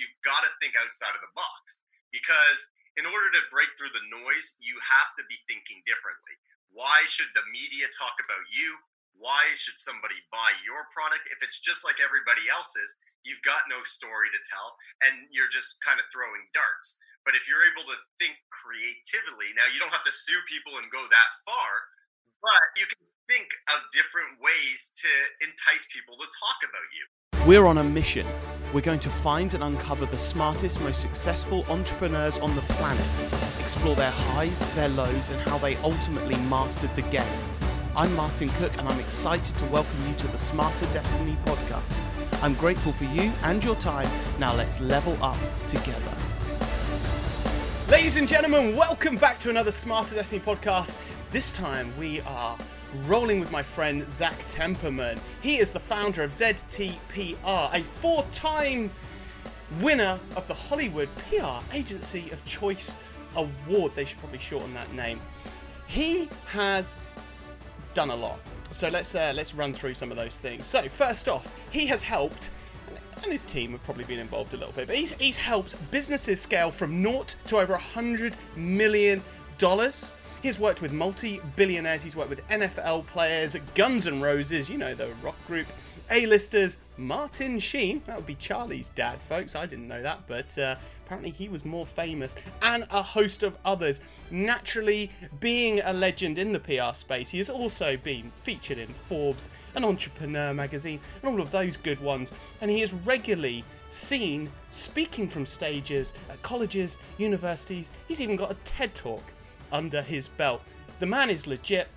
you've got to think outside of the box because in order to break through the noise, you have to be thinking differently. Why should the media talk about you? Why should somebody buy your product? If it's just like everybody else's, you've got no story to tell and you're just kind of throwing darts. But if you're able to think creatively, now you don't have to sue people and go that far, but you can think of different ways to entice people to talk about you. We're on a mission. We're going to find and uncover the smartest, most successful entrepreneurs on the planet, explore their highs, their lows, and how they ultimately mastered the game. I'm Martin Cook, and I'm excited to welcome you to the Smarter Destiny podcast. I'm grateful for you and your time. Now let's level up together. Ladies and gentlemen, welcome back to another Smarter Destiny podcast. This time we are rolling with my friend Zach Temperman. He is the founder of ZTPR, a four time winner of the Hollywood PR Agency of Choice Award. They should probably shorten that name. He has done a lot. So let's uh, let's run through some of those things. So first off, he has helped, and his team have probably been involved a little bit, but he's he's helped businesses scale from naught to over a hundred million dollars. He's worked with multi-billionaires. He's worked with NFL players, Guns N' Roses, you know the rock group, A-listers, Martin Sheen. That would be Charlie's dad, folks. I didn't know that, but uh, apparently he was more famous, and a host of others. Naturally, being a legend in the PR space, he has also been featured in Forbes, an Entrepreneur magazine, and all of those good ones. And he is regularly seen speaking from stages at colleges, universities. He's even got a TED talk under his belt. The man is legit,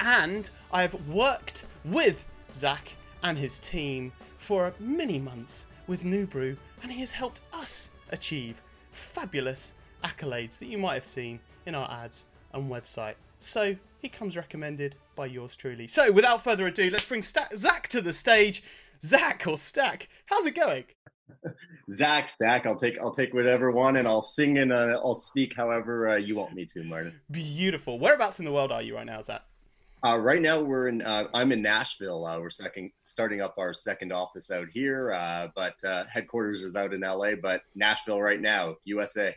and I've worked with Zach and his team for many months with New Brew, and he has helped us achieve fabulous accolades that you might have seen in our ads and website. So he comes recommended by yours truly. So without further ado, let's bring Sta- Zach to the stage. Zach or Stack, how's it going? Zach, Stack, I'll take I'll take whatever one, and I'll sing and uh, I'll speak however uh, you want me to, Martin. Beautiful. Whereabouts in the world are you right now, Zach? Uh, right now, we're in. Uh, I'm in Nashville. Uh, we're second, starting up our second office out here, uh, but uh, headquarters is out in LA. But Nashville right now, USA.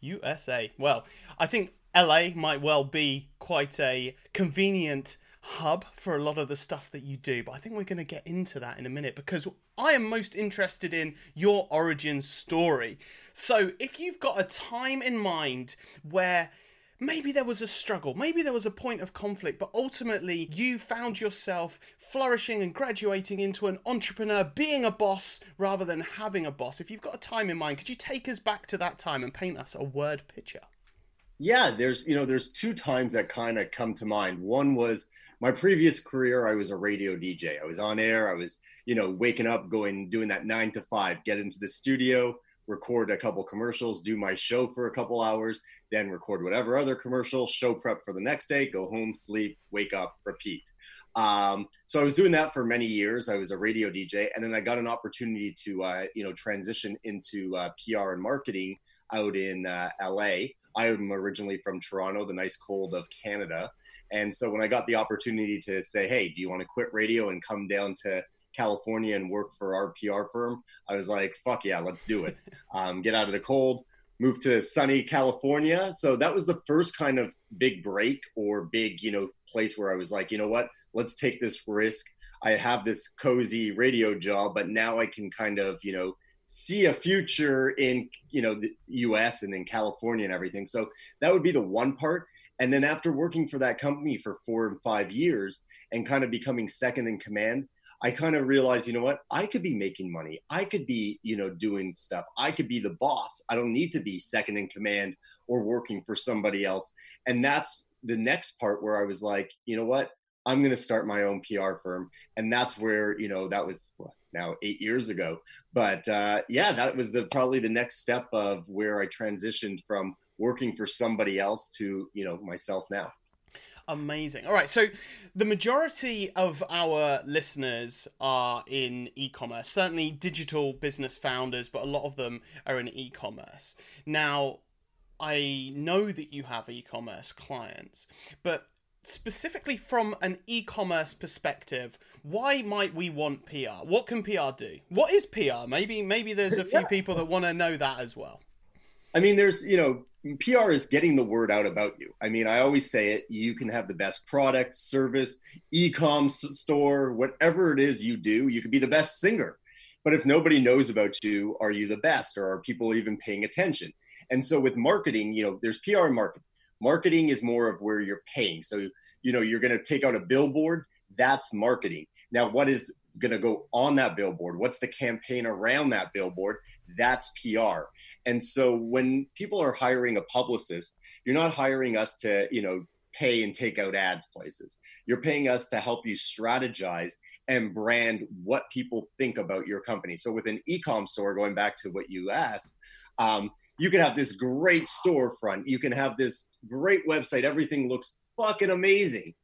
USA. Well, I think LA might well be quite a convenient hub for a lot of the stuff that you do, but I think we're going to get into that in a minute because I am most interested in your origin story. So, if you've got a time in mind where maybe there was a struggle, maybe there was a point of conflict, but ultimately you found yourself flourishing and graduating into an entrepreneur, being a boss rather than having a boss. If you've got a time in mind, could you take us back to that time and paint us a word picture? Yeah, there's you know there's two times that kind of come to mind. One was my previous career. I was a radio DJ. I was on air. I was you know waking up, going doing that nine to five, get into the studio, record a couple commercials, do my show for a couple hours, then record whatever other commercial, show prep for the next day, go home, sleep, wake up, repeat. Um, so I was doing that for many years. I was a radio DJ, and then I got an opportunity to uh, you know transition into uh, PR and marketing out in uh, LA. I'm originally from Toronto, the nice cold of Canada. And so when I got the opportunity to say, hey, do you want to quit radio and come down to California and work for our PR firm, I was like, fuck yeah, let's do it. Um, get out of the cold, move to sunny California. So that was the first kind of big break or big, you know, place where I was like, you know what, let's take this risk. I have this cozy radio job, but now I can kind of, you know, see a future in you know the US and in California and everything. So that would be the one part. And then after working for that company for four and five years and kind of becoming second in command, I kind of realized, you know what, I could be making money. I could be, you know, doing stuff. I could be the boss. I don't need to be second in command or working for somebody else. And that's the next part where I was like, you know what, I'm going to start my own PR firm. And that's where, you know, that was now eight years ago. But uh, yeah, that was the probably the next step of where I transitioned from working for somebody else to, you know, myself now. Amazing. All right. So the majority of our listeners are in e commerce, certainly digital business founders, but a lot of them are in e commerce. Now, I know that you have e commerce clients, but specifically from an e-commerce perspective, why might we want PR? What can PR do? What is PR? Maybe maybe there's a few yeah. people that want to know that as well. I mean, there's you know, PR is getting the word out about you. I mean, I always say it. You can have the best product, service, e-com store, whatever it is you do. You could be the best singer, but if nobody knows about you, are you the best, or are people even paying attention? And so with marketing, you know, there's PR and marketing. Marketing is more of where you're paying. So, you know, you're going to take out a billboard, that's marketing. Now, what is going to go on that billboard? What's the campaign around that billboard? That's PR. And so when people are hiring a publicist, you're not hiring us to, you know, pay and take out ads places. You're paying us to help you strategize and brand what people think about your company. So with an e-com store, going back to what you asked, um, you can have this great storefront. You can have this great website. Everything looks fucking amazing.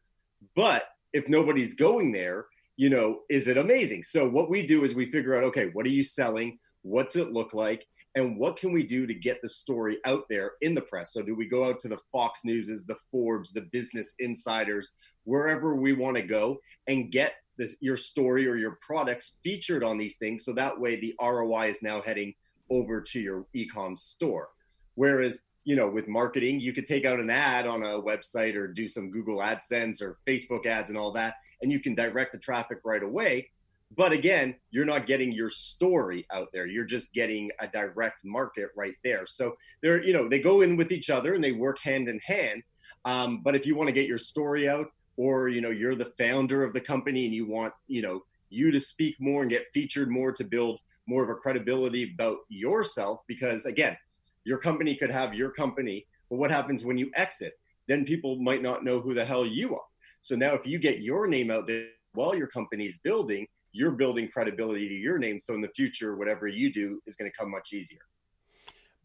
But if nobody's going there, you know, is it amazing? So what we do is we figure out, okay, what are you selling? What's it look like? And what can we do to get the story out there in the press? So do we go out to the Fox Newses, the Forbes, the Business Insiders, wherever we want to go and get your story or your products featured on these things? So that way the ROI is now heading over to your e-com store. Whereas, you know, with marketing, you could take out an ad on a website or do some Google AdSense or Facebook ads and all that, and you can direct the traffic right away. But again, you're not getting your story out there. You're just getting a direct market right there. So they're, you know, they go in with each other and they work hand in hand. Um, but if you want to get your story out, or you know, you're the founder of the company and you want, you know, you to speak more and get featured more to build more of a credibility about yourself because again your company could have your company but what happens when you exit then people might not know who the hell you are so now if you get your name out there while your company's building you're building credibility to your name so in the future whatever you do is going to come much easier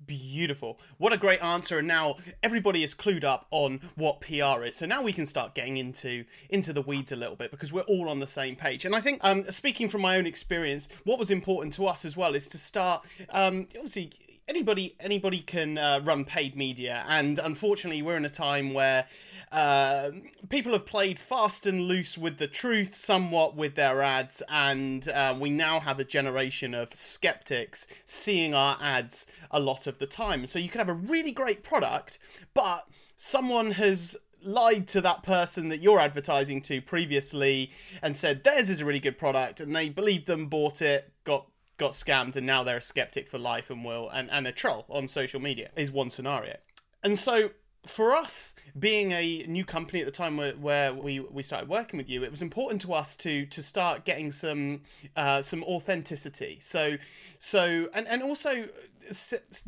Beautiful. What a great answer. And now everybody is clued up on what PR is. So now we can start getting into into the weeds a little bit because we're all on the same page. And I think um, speaking from my own experience, what was important to us as well is to start um, obviously anybody anybody can uh, run paid media and unfortunately we're in a time where uh, people have played fast and loose with the truth somewhat with their ads, and uh, we now have a generation of skeptics seeing our ads a lot of the time. So you can have a really great product, but someone has lied to that person that you're advertising to previously and said theirs is a really good product and they believed them bought it got got scammed and now they're a skeptic for life and will and, and a troll on social media is one scenario. And so for us being a new company at the time where, where, we, we started working with you it was important to us to to start getting some uh, some authenticity. So so and and also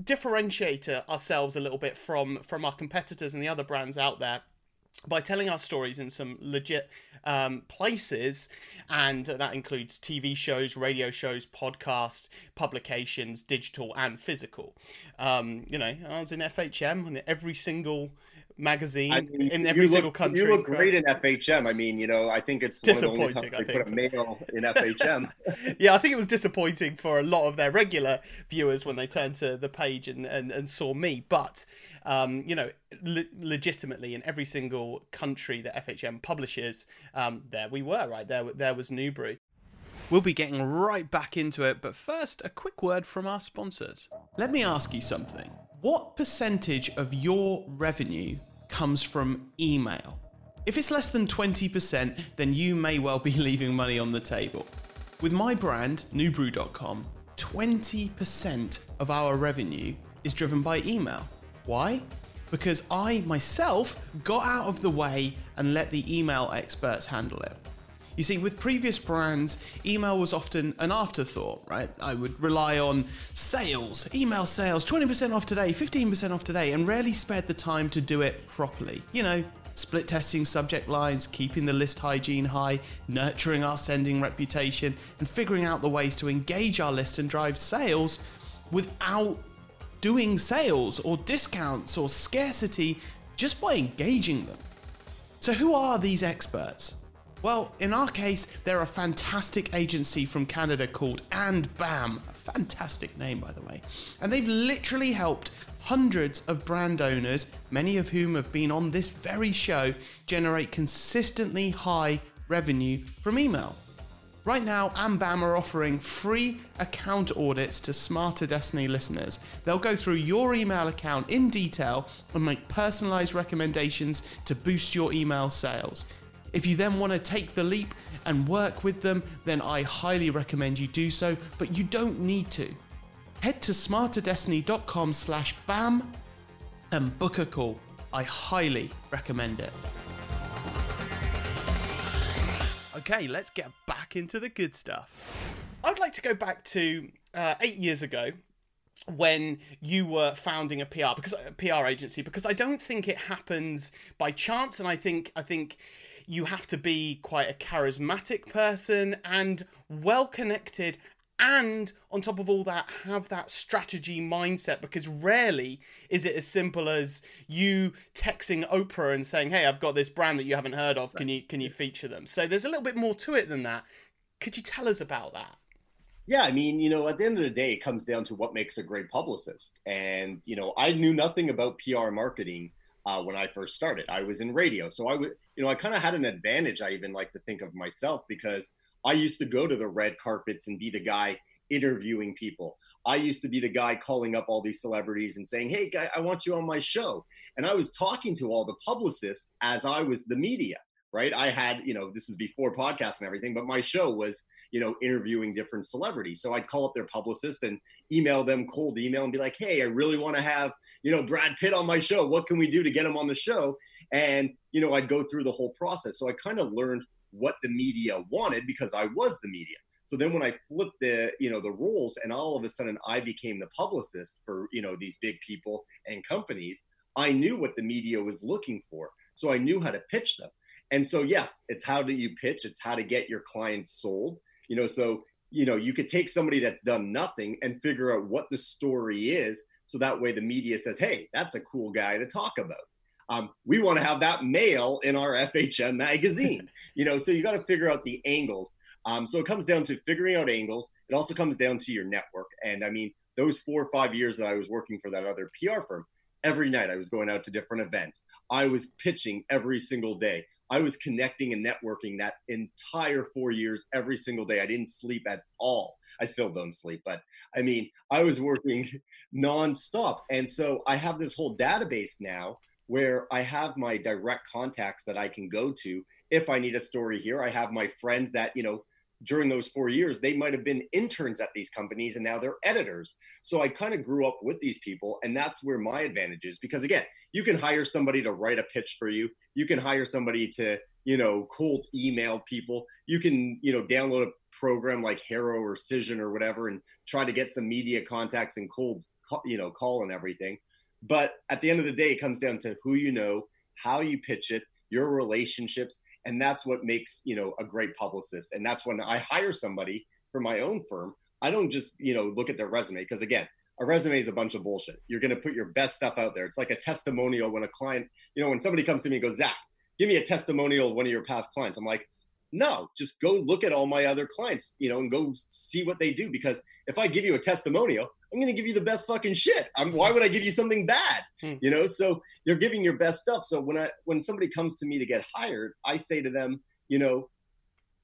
differentiate ourselves a little bit from from our competitors and the other brands out there by telling our stories in some legit um, places, and that includes TV shows, radio shows, podcast, publications, digital and physical. Um, you know, I was in FHM and every single magazine I mean, in every single country. You look great in FHM. I mean, you know, I think it's disappointing. I think. put a male in FHM. yeah, I think it was disappointing for a lot of their regular viewers when they turned to the page and, and, and saw me. But um, you know, le- legitimately in every single country that FHM publishes, um, there we were, right there. There was New Brew. We'll be getting right back into it, but first, a quick word from our sponsors. Let me ask you something. What percentage of your revenue comes from email? If it's less than 20%, then you may well be leaving money on the table. With my brand, newbrew.com, 20% of our revenue is driven by email. Why? Because I myself got out of the way and let the email experts handle it. You see, with previous brands, email was often an afterthought, right? I would rely on sales, email sales, 20% off today, 15% off today, and rarely spared the time to do it properly. You know, split testing subject lines, keeping the list hygiene high, nurturing our sending reputation, and figuring out the ways to engage our list and drive sales without doing sales or discounts or scarcity just by engaging them. So, who are these experts? Well, in our case, they're a fantastic agency from Canada called And Bam. A fantastic name, by the way. And they've literally helped hundreds of brand owners, many of whom have been on this very show, generate consistently high revenue from email. Right now, AndBam are offering free account audits to Smarter Destiny listeners. They'll go through your email account in detail and make personalized recommendations to boost your email sales. If you then want to take the leap and work with them, then I highly recommend you do so, but you don't need to. Head to smarterdestiny.com slash BAM and book a call. I highly recommend it. Okay, let's get back into the good stuff. I'd like to go back to uh, eight years ago when you were founding a PR because a PR agency because I don't think it happens by chance and I think I think you have to be quite a charismatic person and well connected and on top of all that have that strategy mindset because rarely is it as simple as you texting oprah and saying hey i've got this brand that you haven't heard of. Can you can you feature them? So there's a little bit more to it than that. Could you tell us about that? Yeah i mean you know at the end of the day it comes down to what makes a great publicist. And you know i knew nothing about pr marketing uh, when I first started. I was in radio, so I would, you know, I kind of had an advantage. I even like to think of myself because I used to go to the red carpets and be the guy interviewing people. I used to be the guy calling up all these celebrities and saying, "Hey, guy, I want you on my show." And I was talking to all the publicists as I was the media right? I had, you know, this is before podcasts and everything, but my show was, you know, interviewing different celebrities. So I'd call up their publicist and email them cold email and be like, hey, I really want to have, you know, Brad Pitt on my show. What can we do to get him on the show? And, you know, I'd go through the whole process. So I kind of learned what the media wanted because I was the media. So then when I flipped the, you know, the roles and all of a sudden I became the publicist for, you know, these big people and companies, I knew what the media was looking for. So I knew how to pitch them. And so, yes, it's how do you pitch? It's how to get your clients sold. You know, so you know you could take somebody that's done nothing and figure out what the story is, so that way the media says, "Hey, that's a cool guy to talk about." Um, we want to have that male in our FHM magazine. you know, so you got to figure out the angles. Um, so it comes down to figuring out angles. It also comes down to your network. And I mean, those four or five years that I was working for that other PR firm, every night I was going out to different events. I was pitching every single day. I was connecting and networking that entire four years every single day. I didn't sleep at all. I still don't sleep, but I mean, I was working nonstop. And so I have this whole database now where I have my direct contacts that I can go to if I need a story here. I have my friends that, you know, during those four years, they might have been interns at these companies and now they're editors. So I kind of grew up with these people, and that's where my advantage is because, again, you can hire somebody to write a pitch for you, you can hire somebody to, you know, cold email people, you can, you know, download a program like Haro or Cision or whatever and try to get some media contacts and cold, you know, call and everything. But at the end of the day, it comes down to who you know, how you pitch it, your relationships, and that's what makes you know a great publicist. And that's when i hire somebody for my own firm i don't just you know look at their resume because again a resume is a bunch of bullshit. You're going to put your best stuff out there. It's like a testimonial when a client you know when somebody comes to me and goes zach give me a testimonial of one of your past clients. I'm like no just go look at all my other clients you know and go see what they do because if i give you a testimonial I'm going to give you the best fucking shit. I'm, why would I give you something bad? Hmm. You know, so you're giving your best stuff. So when I when somebody comes to me to get hired, I say to them, you know,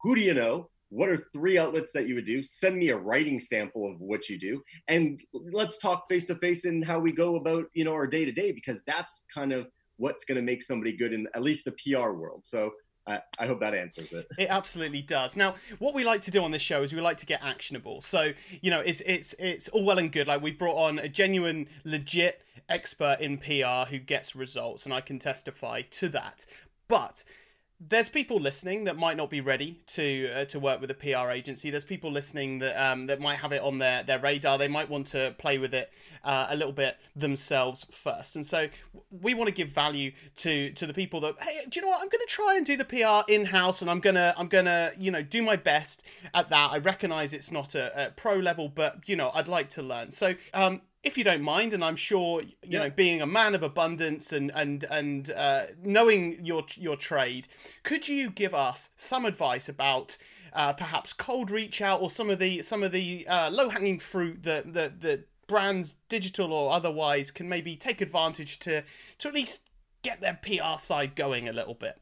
who do you know? What are three outlets that you would do? Send me a writing sample of what you do, and let's talk face to face in how we go about you know our day to day because that's kind of what's going to make somebody good in at least the PR world. So I, I, hope that answers it. It absolutely does. Now, what we like to do on this show is we like to get actionable. So, you know, it's it's it's all well and good. Like we've brought on a genuine, legit expert in PR who gets results, and I can testify to that. But there's people listening that might not be ready to uh, to work with a PR agency. There's people listening that um, that might have it on their, their radar. They might want to play with it uh, a little bit themselves first. And so we want to give value to to the people that hey, do you know what? I'm going to try and do the PR in house, and I'm gonna I'm gonna you know do my best at that. I recognise it's not a, a, pro level, but you know I'd like to learn. So um, if you don't mind, and I'm sure you yeah. know, being a man of abundance and and and uh, knowing your your trade, could you give us some advice about? Uh, perhaps cold reach out or some of the some of the uh, low hanging fruit that that that brands, digital or otherwise, can maybe take advantage to to at least get their PR side going a little bit.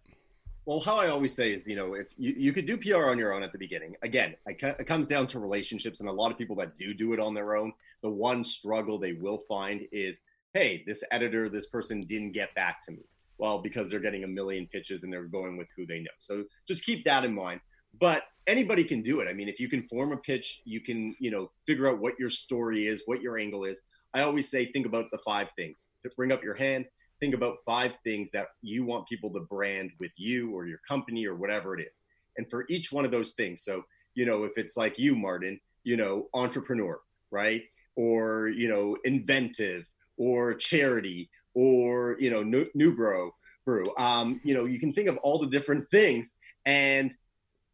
Well, how I always say is, you know, if you, you could do PR on your own at the beginning, again, it comes down to relationships. And a lot of people that do do it on their own, the one struggle they will find is, hey, this editor, this person didn't get back to me. Well, because they're getting a million pitches and they're going with who they know. So just keep that in mind. But anybody can do it. I mean, if you can form a pitch, you can, you know, figure out what your story is, what your angle is. I always say, think about the five things. Bring up your hand, think about five things that you want people to brand with you or your company or whatever it is. And for each one of those things, so, you know, if it's like you, Martin, you know, entrepreneur, right? Or, you know, inventive or charity or, you know, new, new bro, brew. Um, you know, you can think of all the different things. And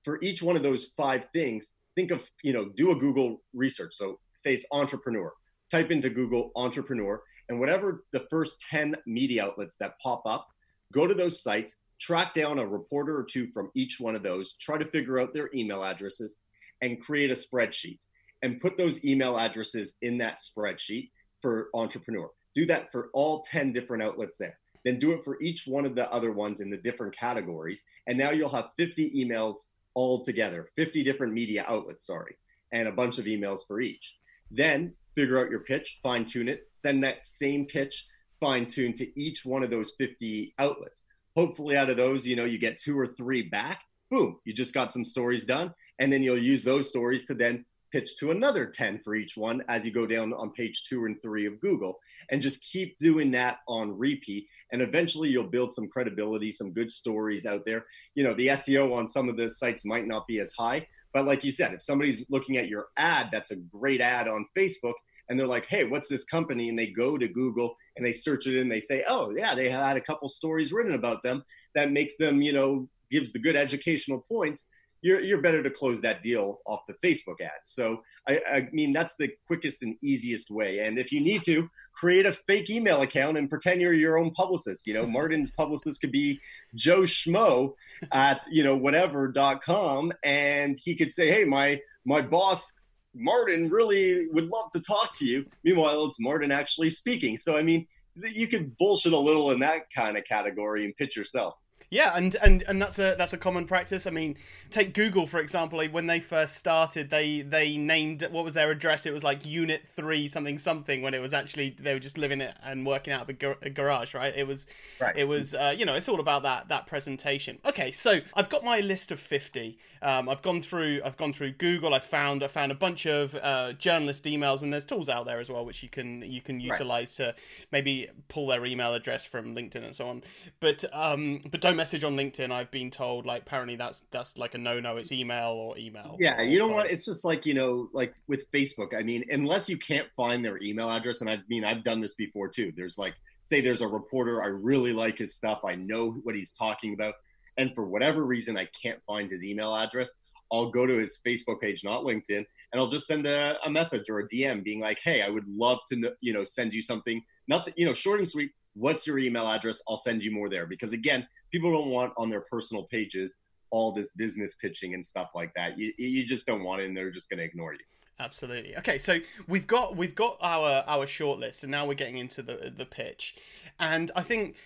for each one of those five things, think of, you know, do a Google research. So say it's entrepreneur, type into Google entrepreneur and whatever the first 10 media outlets that pop up, go to those sites, track down a reporter or two from each one of those, try to figure out their email addresses, and create a spreadsheet and put those email addresses in that spreadsheet for entrepreneur. Do that for all 10 different outlets there. Then do it for each one of the other ones in the different categories. And now you'll have 50 emails all together, 50 different media outlets, sorry, and a bunch of emails for each. Then figure out your pitch, fine tune it, send that same pitch fine tuned to each one of those 50 outlets. Hopefully, out of those, you know, you get two or three back. Boom, you just got some stories done. And then you'll use those stories to then pitch to another 10 for each one as you go down on page two and three of Google. And just keep doing that on repeat. And eventually you'll build some credibility, some good stories out there. You know, the SEO on some of the sites might not be as high, but like you said, if somebody's looking at your ad, that's a great ad on Facebook, and they're like, hey, what's this company? And they go to Google and they search it and they say, oh, yeah, they had a couple stories written about them that makes them, you know, gives the good educational points. You're, you're better to close that deal off the Facebook ad. So, I, I mean, that's the quickest and easiest way. And if you need to, create a fake email account and pretend you're your own publicist. You know, Martin's publicist could be Joe Schmo at, you know, whatever.com. And he could say, hey, my, my boss, Martin, really would love to talk to you. Meanwhile, it's Martin actually speaking. So, I mean, you could bullshit a little in that kind of category and pitch yourself. Yeah, and, and and that's a that's a common practice. I mean, take Google for example. When they first started, they they named what was their address? It was like Unit Three something something. When it was actually they were just living it and working out of a, gar- a garage, right? It was right. it was uh, you know it's all about that that presentation. Okay, so I've got my list of fifty. Um, I've gone through I've gone through Google. I found I found a bunch of uh, journalist emails, and there's tools out there as well which you can you can utilize right. to maybe pull their email address from LinkedIn and so on. But um, but don't message on LinkedIn, I've been told like apparently that's that's like a no no. It's email or email. Yeah, you know what? It's just like you know, like with Facebook. I mean, unless you can't find their email address, and I mean, I've done this before too. There's like, say, there's a reporter. I really like his stuff. I know what he's talking about, and for whatever reason, I can't find his email address. I'll go to his Facebook page, not LinkedIn, and I'll just send a, a message or a DM being like, "Hey, I would love to, you know, send you something. Nothing, you know, short and sweet what's your email address? I'll send you more there. Because again, people don't want on their personal pages all this business pitching and stuff like that. You, you just don't want it and they're just going to ignore you. Absolutely. Okay, so we've got we've got our our short list, and now we're getting into the the pitch, and I think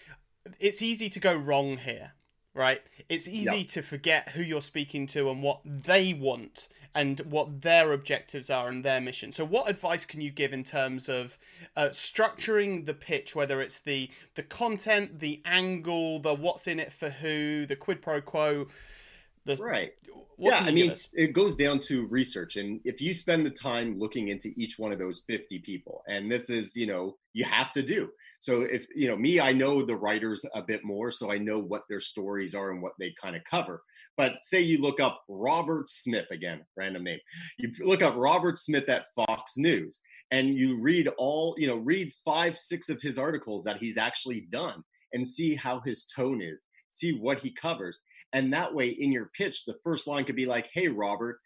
it's easy to go wrong here, right? It's easy yep. to forget who you're speaking to and what they want and what their objectives are and their mission. So, what advice can you give in terms of uh, structuring the pitch, whether it's the the content, the angle, the what's in it for who, the quid pro quo? The, right. yeah, I mean, it goes down to research, and if you spend the time looking into each one of those fifty people, and this is, you know, you have to do. So if you know me, I know the writers a bit more, so I know what their stories are and what they kind of cover. But say you look up Robert Smith again, random name. You look up Robert Smith at Fox News and you read all, you know, read five, six of his articles that he's actually done and see how his tone is, see what he covers. And that way, in your pitch, the first line could be like, Hey, Robert,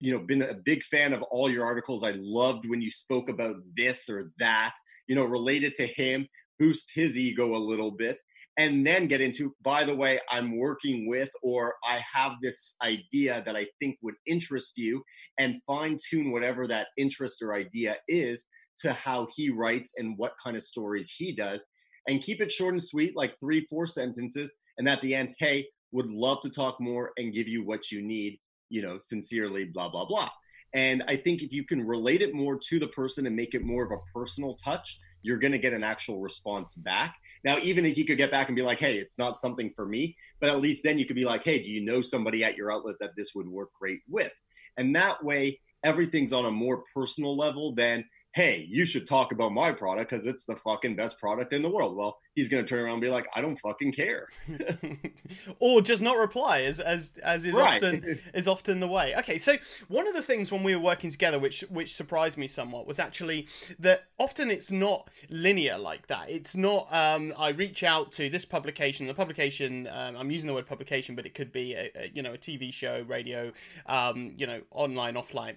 you know been a big fan of all your articles i loved when you spoke about this or that you know related to him boost his ego a little bit and then get into by the way i'm working with or i have this idea that i think would interest you and fine tune whatever that interest or idea is to how he writes and what kind of stories he does and keep it short and sweet like three four sentences and at the end hey would love to talk more and give you what you need you know sincerely blah blah blah and i think if you can relate it more to the person and make it more of a personal touch you're going to get an actual response back now, even if you could get back and be like, hey, it's not something for me, but at least then you could be like, hey, do you know somebody at your outlet that this would work great with? And that way, everything's on a more personal level than hey, you should talk about my product because it's the fucking best product in the world. Well, he's going to turn around and be like, I don't fucking care. or just not reply as as as is right. often is often the way. Okay, so one of the things when we were working together which which surprised me somewhat was actually that often it's not linear like that. It's not um, I reach out to this publication, the publication um, I'm using the word publication, but it could be a, a you know a TV show, radio, um, you know, online, offline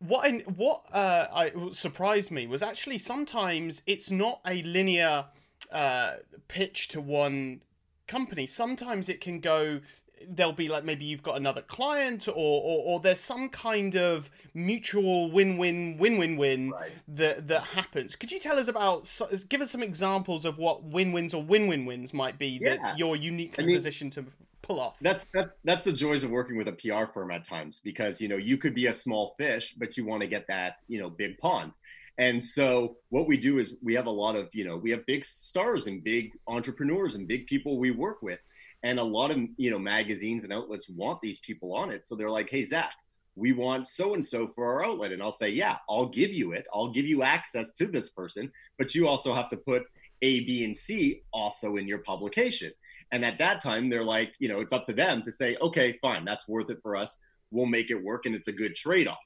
what I, what uh, I, surprised me was actually sometimes it's not a linear uh, pitch to one company. Sometimes it can go. There'll be like maybe you've got another client, or or, or there's some kind of mutual win-win, win-win-win right. that that happens. Could you tell us about? Give us some examples of what win-wins or win-win-wins might be yeah. that you're uniquely I mean, positioned to pull off. That's that's that's the joys of working with a PR firm at times because you know you could be a small fish, but you want to get that you know big pond. And so what we do is we have a lot of you know we have big stars and big entrepreneurs and big people we work with, and a lot of you know magazines and outlets want these people on it. So they're like, hey Zach, we want so and so for our outlet, and I'll say, yeah, I'll give you it. I'll give you access to this person, but you also have to put A, B, and C also in your publication. And at that time, they're like, you know, it's up to them to say, okay, fine, that's worth it for us. We'll make it work, and it's a good trade off.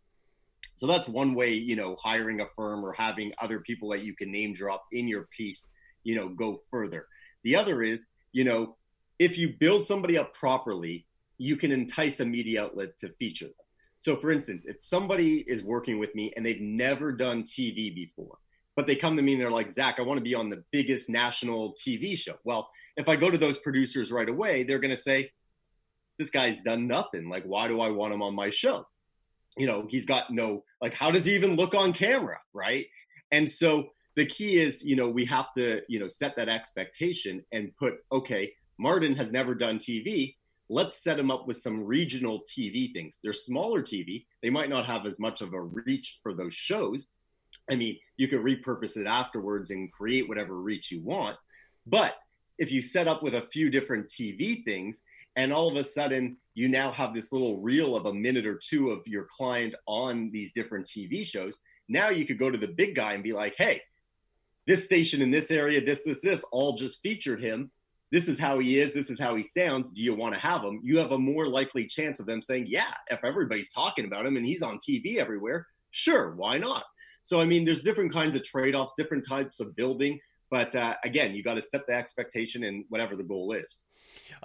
So that's one way, you know, hiring a firm or having other people that you can name drop in your piece, you know, go further. The other is, you know, if you build somebody up properly, you can entice a media outlet to feature them. So, for instance, if somebody is working with me and they've never done TV before, but they come to me and they're like, Zach, I want to be on the biggest national TV show. Well, if I go to those producers right away, they're going to say, this guy's done nothing. Like, why do I want him on my show? You know, he's got no, like, how does he even look on camera? Right. And so the key is, you know, we have to, you know, set that expectation and put, okay, Martin has never done TV. Let's set him up with some regional TV things. They're smaller TV. They might not have as much of a reach for those shows. I mean, you could repurpose it afterwards and create whatever reach you want. But if you set up with a few different TV things and all of a sudden you now have this little reel of a minute or two of your client on these different TV shows, now you could go to the big guy and be like, hey, this station in this area, this, this, this, all just featured him. This is how he is. This is how he sounds. Do you want to have him? You have a more likely chance of them saying, yeah, if everybody's talking about him and he's on TV everywhere, sure, why not? So, I mean, there's different kinds of trade offs, different types of building. But uh, again, you got to set the expectation and whatever the goal is.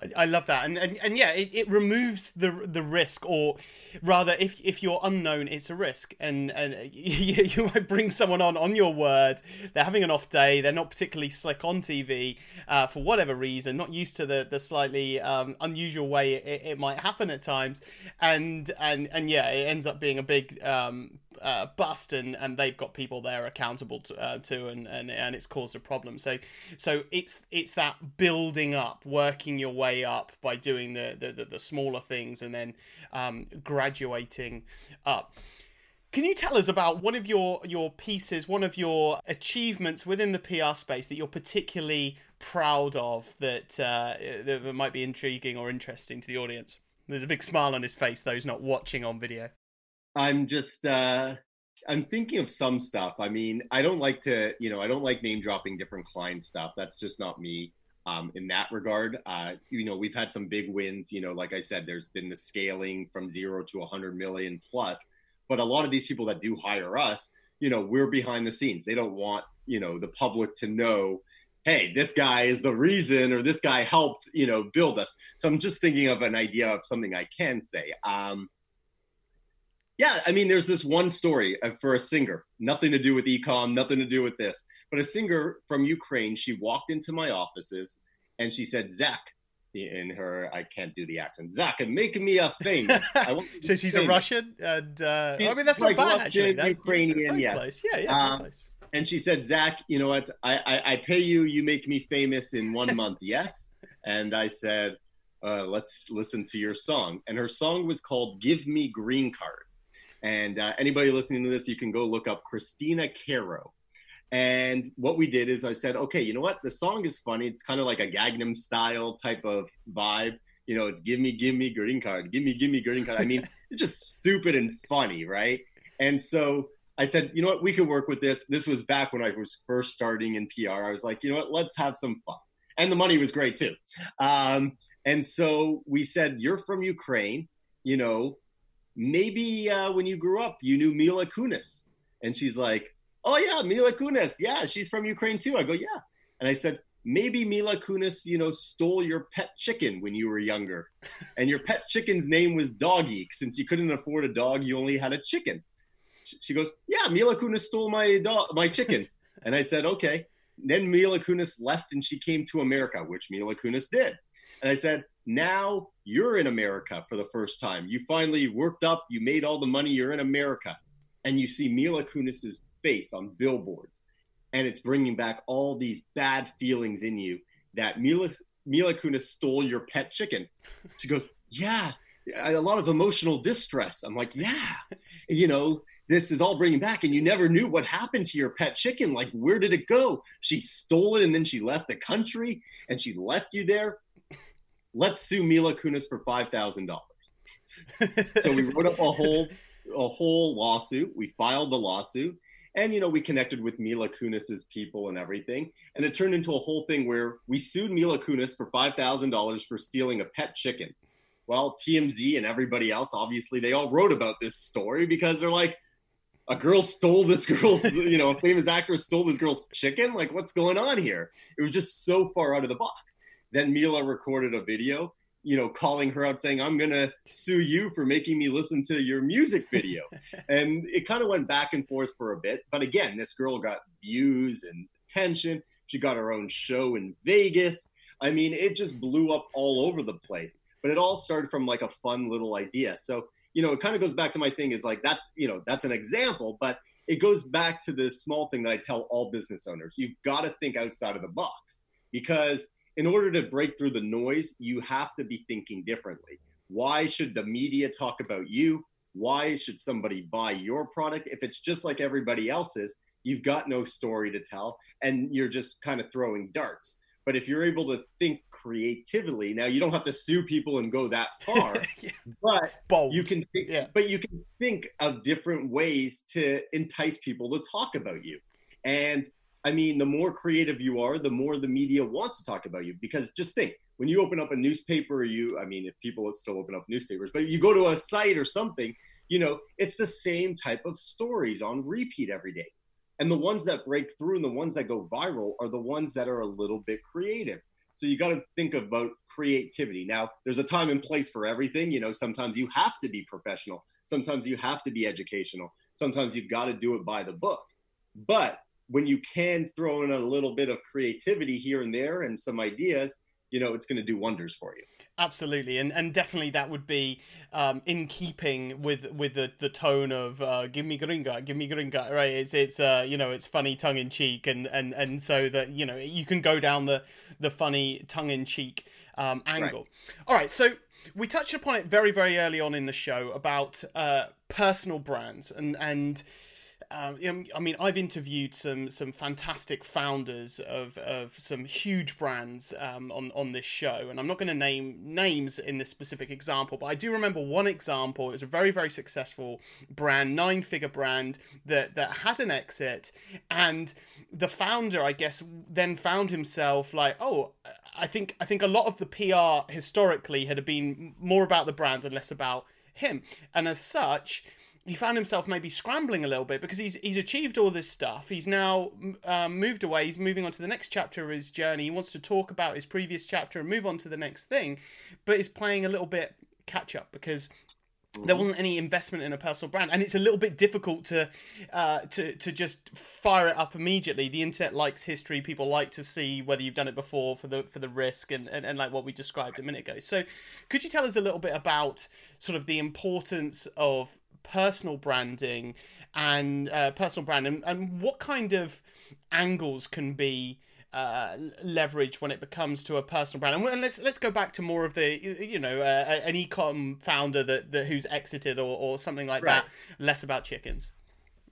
I, I love that, and and, and yeah, it, it removes the the risk, or rather, if if you're unknown, it's a risk, and and you, you might bring someone on on your word. They're having an off day. They're not particularly slick on TV uh, for whatever reason. Not used to the the slightly um, unusual way it, it, might happen at times, and and and yeah, it ends up being a big um, uh, bust and, and they've got people there accountable to, uh, to and, and and it's caused a problem. So so it's it's that building up working your way up by doing the the, the, the smaller things and then um, graduating up. Can you tell us about one of your your pieces one of your achievements within the pr space that you're particularly proud of that uh, that might be intriguing or interesting to the audience? There's a big smile on his face those not watching on video I'm just uh I'm thinking of some stuff. I mean, I don't like to, you know, I don't like name dropping different client stuff. That's just not me. Um, in that regard, uh, you know, we've had some big wins. You know, like I said, there's been the scaling from zero to 100 million plus. But a lot of these people that do hire us, you know, we're behind the scenes. They don't want, you know, the public to know, hey, this guy is the reason, or this guy helped, you know, build us. So I'm just thinking of an idea of something I can say. Um, Yeah, I mean, there's this one story for a singer, nothing to do with ecom, nothing to do with this, but a singer from Ukraine. She walked into my offices and she said, "Zach." In her, I can't do the accent. Zach, and make me a famous. so she's famous. a Russian, and uh, I mean that's not bad Russian, actually. That, Ukrainian, yes. Close. Yeah, yeah, um, And she said, Zach, you know what? I, I, I pay you. You make me famous in one month. yes. And I said, uh, let's listen to your song. And her song was called "Give Me Green Card." And uh, anybody listening to this, you can go look up Kristina Karo. And what we did is I said, okay, you know what? The song is funny. It's kind of like a Gangnam style type of vibe. You know, it's give me, give me green card, give me, give me green card. I mean, it's just stupid and funny, right? And so I said, you know what? We could work with this. This was back when I was first starting in PR. I was like, you know what? Let's have some fun. And the money was great too. Um, and so we said, you're from Ukraine. You know, maybe uh, when you grew up, you knew Mila Kunis. And she's like, oh, yeah, Mila Kunis. Yeah, she's from Ukraine too. I go, yeah. And I said, maybe Mila Kunis, you know, stole your pet chicken when you were younger. And your pet chicken's name was Doggy. Since you couldn't afford a dog, you only had a chicken. She goes, yeah, Mila Kunis stole my dog, my chicken. and I said, okay. Then Mila Kunis left and she came to America, which Mila Kunis did. And I said, now you're in America for the first time. You finally worked up, you made all the money, you're in America. And you see Mila Kunis's face on billboards. And it's bringing back all these bad feelings in you that Mila, Mila Kunis stole your pet chicken. She goes, Yeah, a lot of emotional distress. I'm like, Yeah, you know, this is all bringing back. And you never knew what happened to your pet chicken. Like, where did it go? She stole it and then she left the country and she left you there let's sue Mila Kunis for five thousand dollars. so we wrote up a whole a whole lawsuit. We filed the lawsuit, and you know we connected with Mila Kunis's people and everything, and it turned into a whole thing where we sued Mila Kunis for five thousand dollars for stealing a pet chicken. Well, TMZ and everybody else, obviously, they all wrote about this story because they're like, a girl stole this girl's, you know, a famous actress stole this girl's chicken. Like, what's going on here? It was just so far out of the box. Then Mila recorded a video, you know, calling her out saying, I'm going to sue you for making me listen to your music video. and it kind of went back and forth for a bit. But again, this girl got views and attention. She got her own show in Vegas. I mean, it just blew up all over the place. But it all started from like a fun little idea. So, you know, it kind of goes back to my thing is like, that's, you know, that's an example, but it goes back to this small thing that I tell all business owners. You've got to think outside of the box because in order to break through the noise, you have to be thinking differently. Why should the media talk about you? Why should somebody buy your product? If it's just like everybody else's, you've got no story to tell and you're just kind of throwing darts. But if you're able to think creatively, now you don't have to sue people and go that far, yeah. but Bold. you can think, yeah. but you can think of different ways to entice people to talk about you. And I mean, the more creative you are, the more the media wants to talk about you. Because just think, when you open up a newspaper, you, I mean, if people still open up newspapers, but you go to a site or something, you know, it's the same type of stories on repeat every day. And the ones that break through and the ones that go viral are the ones that are a little bit creative. So you got to think about creativity. Now, there's a time and place for everything. You know, sometimes you have to be professional, sometimes you have to be educational, sometimes you've got to do it by the book. But when you can throw in a little bit of creativity here and there and some ideas, you know, it's going to do wonders for you. Absolutely, and and definitely that would be um, in keeping with with the, the tone of uh, "Give me gringa, give me gringa." Right? It's it's uh, you know it's funny tongue in cheek, and and and so that you know you can go down the the funny tongue in cheek um, angle. Right. All right, so we touched upon it very very early on in the show about uh, personal brands and and um, I mean, I've interviewed some some fantastic founders of, of some huge brands um, on on this show, and I'm not going to name names in this specific example, but I do remember one example. It was a very very successful brand, nine figure brand that that had an exit, and the founder, I guess, then found himself like, oh, I think I think a lot of the PR historically had been more about the brand and less about him, and as such he found himself maybe scrambling a little bit because he's he's achieved all this stuff. He's now um, moved away. He's moving on to the next chapter of his journey. He wants to talk about his previous chapter and move on to the next thing, but he's playing a little bit catch up because there wasn't any investment in a personal brand and it's a little bit difficult to uh, to to just fire it up immediately the internet likes history people like to see whether you've done it before for the for the risk and, and, and like what we described a minute ago so could you tell us a little bit about sort of the importance of personal branding and uh, personal brand and, and what kind of angles can be uh, leverage when it becomes to a personal brand. And let's let's go back to more of the you know uh, an ecom founder that, that who's exited or, or something like right. that. Less about chickens.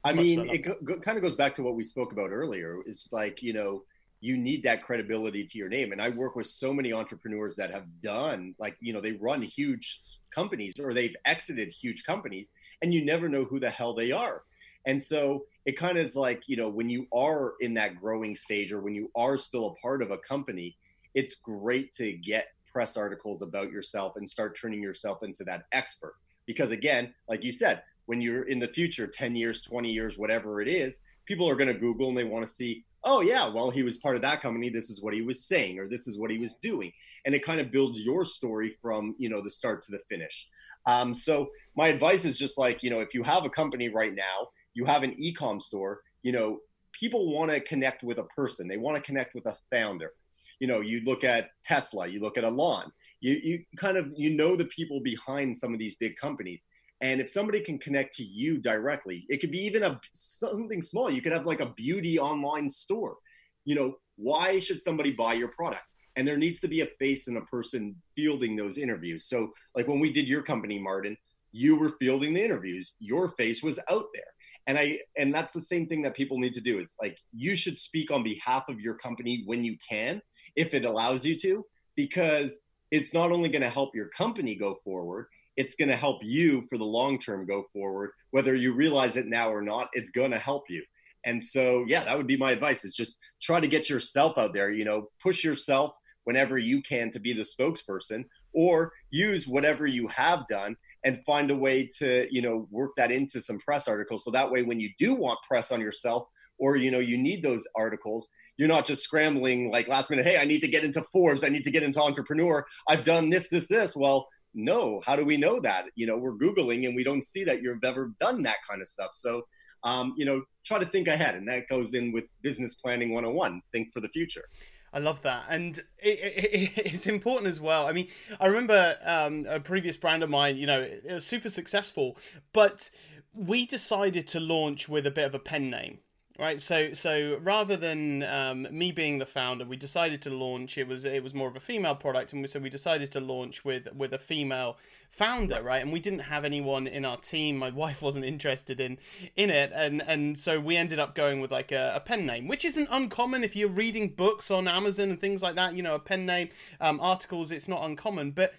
I mean, it go, kind of goes back to what we spoke about earlier. It's like you know you need that credibility to your name. And I work with so many entrepreneurs that have done like you know they run huge companies or they've exited huge companies, and you never know who the hell they are. And so it kind of is like, you know, when you are in that growing stage or when you are still a part of a company, it's great to get press articles about yourself and start turning yourself into that expert. Because again, like you said, when you're in the future, 10 years, 20 years, whatever it is, people are going to Google and they want to see, oh, yeah, well, he was part of that company. This is what he was saying, or this is what he was doing. And it kind of builds your story from, you know, the start to the finish. Um, so my advice is just like, you know, if you have a company right now you have an e-com store, you know, people want to connect with a person. They want to connect with a founder. You know, you look at Tesla, you look at Elon, you, you kind of, you know, the people behind some of these big companies. And if somebody can connect to you directly, it could be even a something small. You could have like a beauty online store. You know, why should somebody buy your product? And there needs to be a face and a person fielding those interviews. So, like when we did your company, Martin, you were fielding the interviews. Your face was out there and i and that's the same thing that people need to do is like you should speak on behalf of your company when you can if it allows you to because it's not only going to help your company go forward it's going to help you for the long term go forward whether you realize it now or not it's going to help you. And so yeah that would be my advice is just try to get yourself out there you know push yourself whenever you can to be the spokesperson or use whatever you have done and find a way to you know work that into some press articles. So that way when you do want press on yourself or you know you need those articles you're not just scrambling like last minute hey i need to get into forbes i need to get into entrepreneur i've done this this this. Well no how do we know that? You know we're googling and we don't see that you've ever done that kind of stuff. So um, you know try to think ahead and that goes in with business planning 101 think for the future. I love that, and it, it, it's important as well. I mean, I remember um, a previous brand of mine. You know, it was super successful, but we decided to launch with a bit of a pen name right so so rather than um, me being the founder we decided to launch it was it was more of a female product and we, so we decided to launch with with a female founder right? And we didn't have anyone in our team. My wife wasn't interested in in it. And and so we ended up going with like a, a pen name which isn't uncommon if you're reading books on amazon and things like that you know a pen name um, articles it's not uncommon. But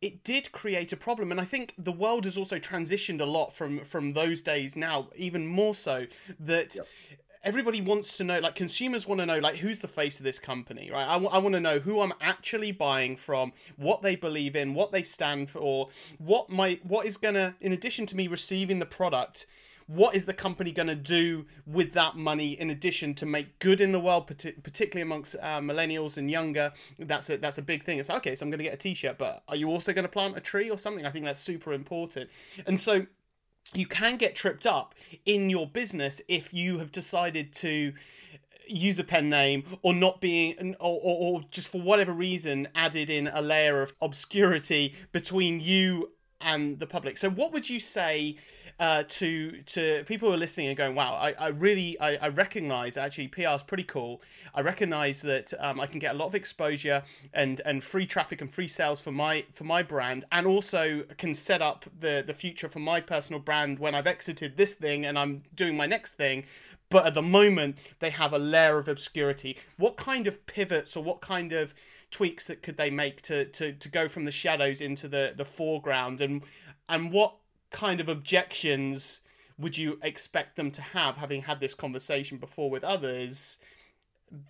it did create a problem. And i think the world has also transitioned a lot from from those days now even more so that yep. Everybody wants to know like consumers want to know like who's the face of this company right I, w- I want to know who i'm actually buying from what they believe in what they stand for what my what is gonna in addition to me receiving the product what is the company going to do with that money in addition to make good in the world, particularly amongst uh, millennials and younger? That's a, that's a big thing. It's okay, so I'm going to get a T-shirt, but are you also going to plant a tree or something? I think that's super important. And so you can get tripped up in your business if you have decided to use a pen name or not being or, or, or, just for whatever reason added in a layer of obscurity between you and the public. So what would you say uh, to to people who are listening and going, wow, I, I really I, I recognize actually PR is pretty cool. I recognize that um, I can get a lot of exposure and and free traffic and free sales for my for my brand, and also can set up the the future for my personal brand when I've exited this thing and I'm doing my next thing. But at the moment, they have a layer of obscurity. What kind of pivots or what kind of tweaks that could they make to, to, to go from the shadows into the, the foreground and and what kind of objections would you expect them to have, having had this conversation before with others,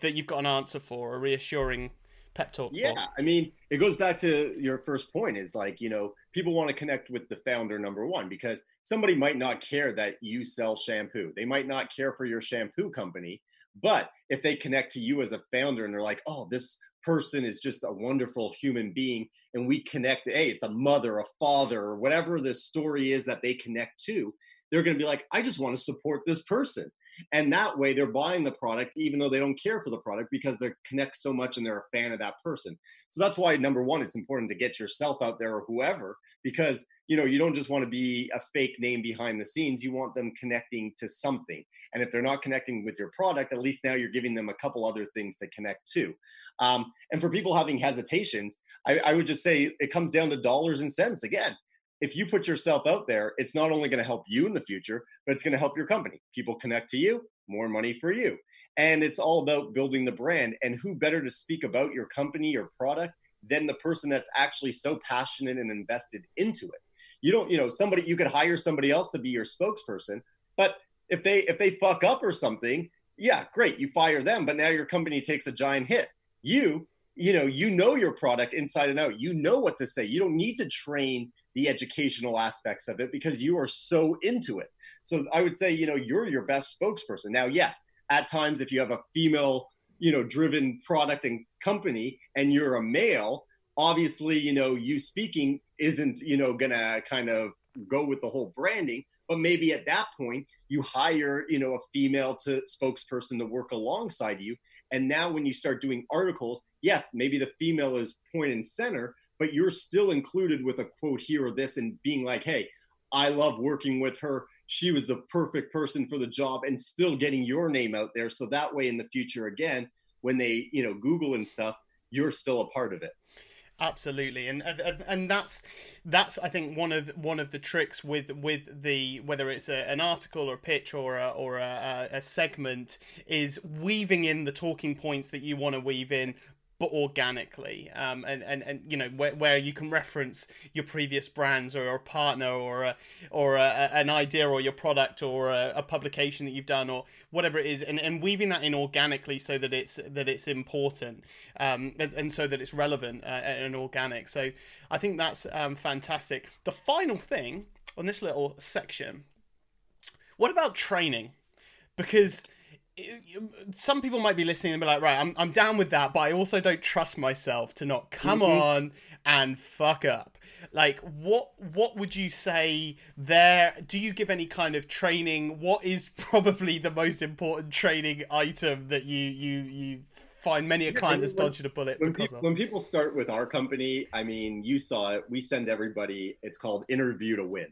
that you've got an answer for, a reassuring pep talk? Yeah, for? I mean, it goes back to your first point is like, you know, people want to connect with the founder, number one, because somebody might not care that you sell shampoo. They might not care for your shampoo company. But if they connect to you as a founder and they're like, oh, this person is just a wonderful human being and we connect hey it's a mother a father or whatever the story is that they connect to they're going to be like i just want to support this person. And that way they're buying the product even though they don't care for the product because they connect so much and they're a fan of that person. So that's why number one it's important to get yourself out there or whoever because you know you don't just want to be a fake name behind the scenes you want them connecting to something and if they're not connecting with your product at least now you're giving them a couple other things to connect to um, and for people having hesitations I, I would just say it comes down to dollars and cents again if you put yourself out there, it's not only going to help you in the future, but it's going to help your company. People connect to you, more money for you. And it's all about building the brand. And who better to speak about your company or product than the person that's actually so passionate and invested into it? You don't, you know, somebody you could hire somebody else to be your spokesperson, but if they if they fuck up or something, yeah, great, you fire them, but now your company takes a giant hit. You, you know, you know your product inside and out. You know what to say. You don't need to train the educational aspects of it because you are so into it. So I would say, you know, you're your best spokesperson. Now, yes, at times if you have a female, you know, driven product and company and you're a male, obviously, you know, you speaking isn't, you know, to kind of go with the whole branding, but maybe at that point you hire, you know, a female to spokesperson to work alongside you and now when you start doing articles, yes, maybe the female is point and center, but you're still included with a quote here or this and being like, hey, I love working with her. She was the perfect person for the job and still getting your name out there. So that way in the future, again, when they, you know, Google and stuff, you're still a part of it absolutely and and that's that's i think one of one of the tricks with with the whether it's a, an article or a pitch or a, or a, a segment is weaving in the talking points that you want to weave in but organically. Um, and, and, and you know where, where you can reference your previous brands or a partner or a, or a, an idea or your product or a, a, publication that you've done or whatever it is. And, and weaving that in organically so that it's that it's important um, and, and, so that it's relevant uh, and organic. So I think that's um, fantastic. The final thing on this little section what about training? Because some people might be listening and be like, right, I'm I'm down with that, but I also don't trust myself to not come mm-hmm. on and fuck up. Like, what what would you say there? Do you give any kind of training? What is probably the most important training item that you you you find many a client has dodged a bullet when people, when people start with our company, I mean, you saw it. We send everybody. It's called Interview to Win,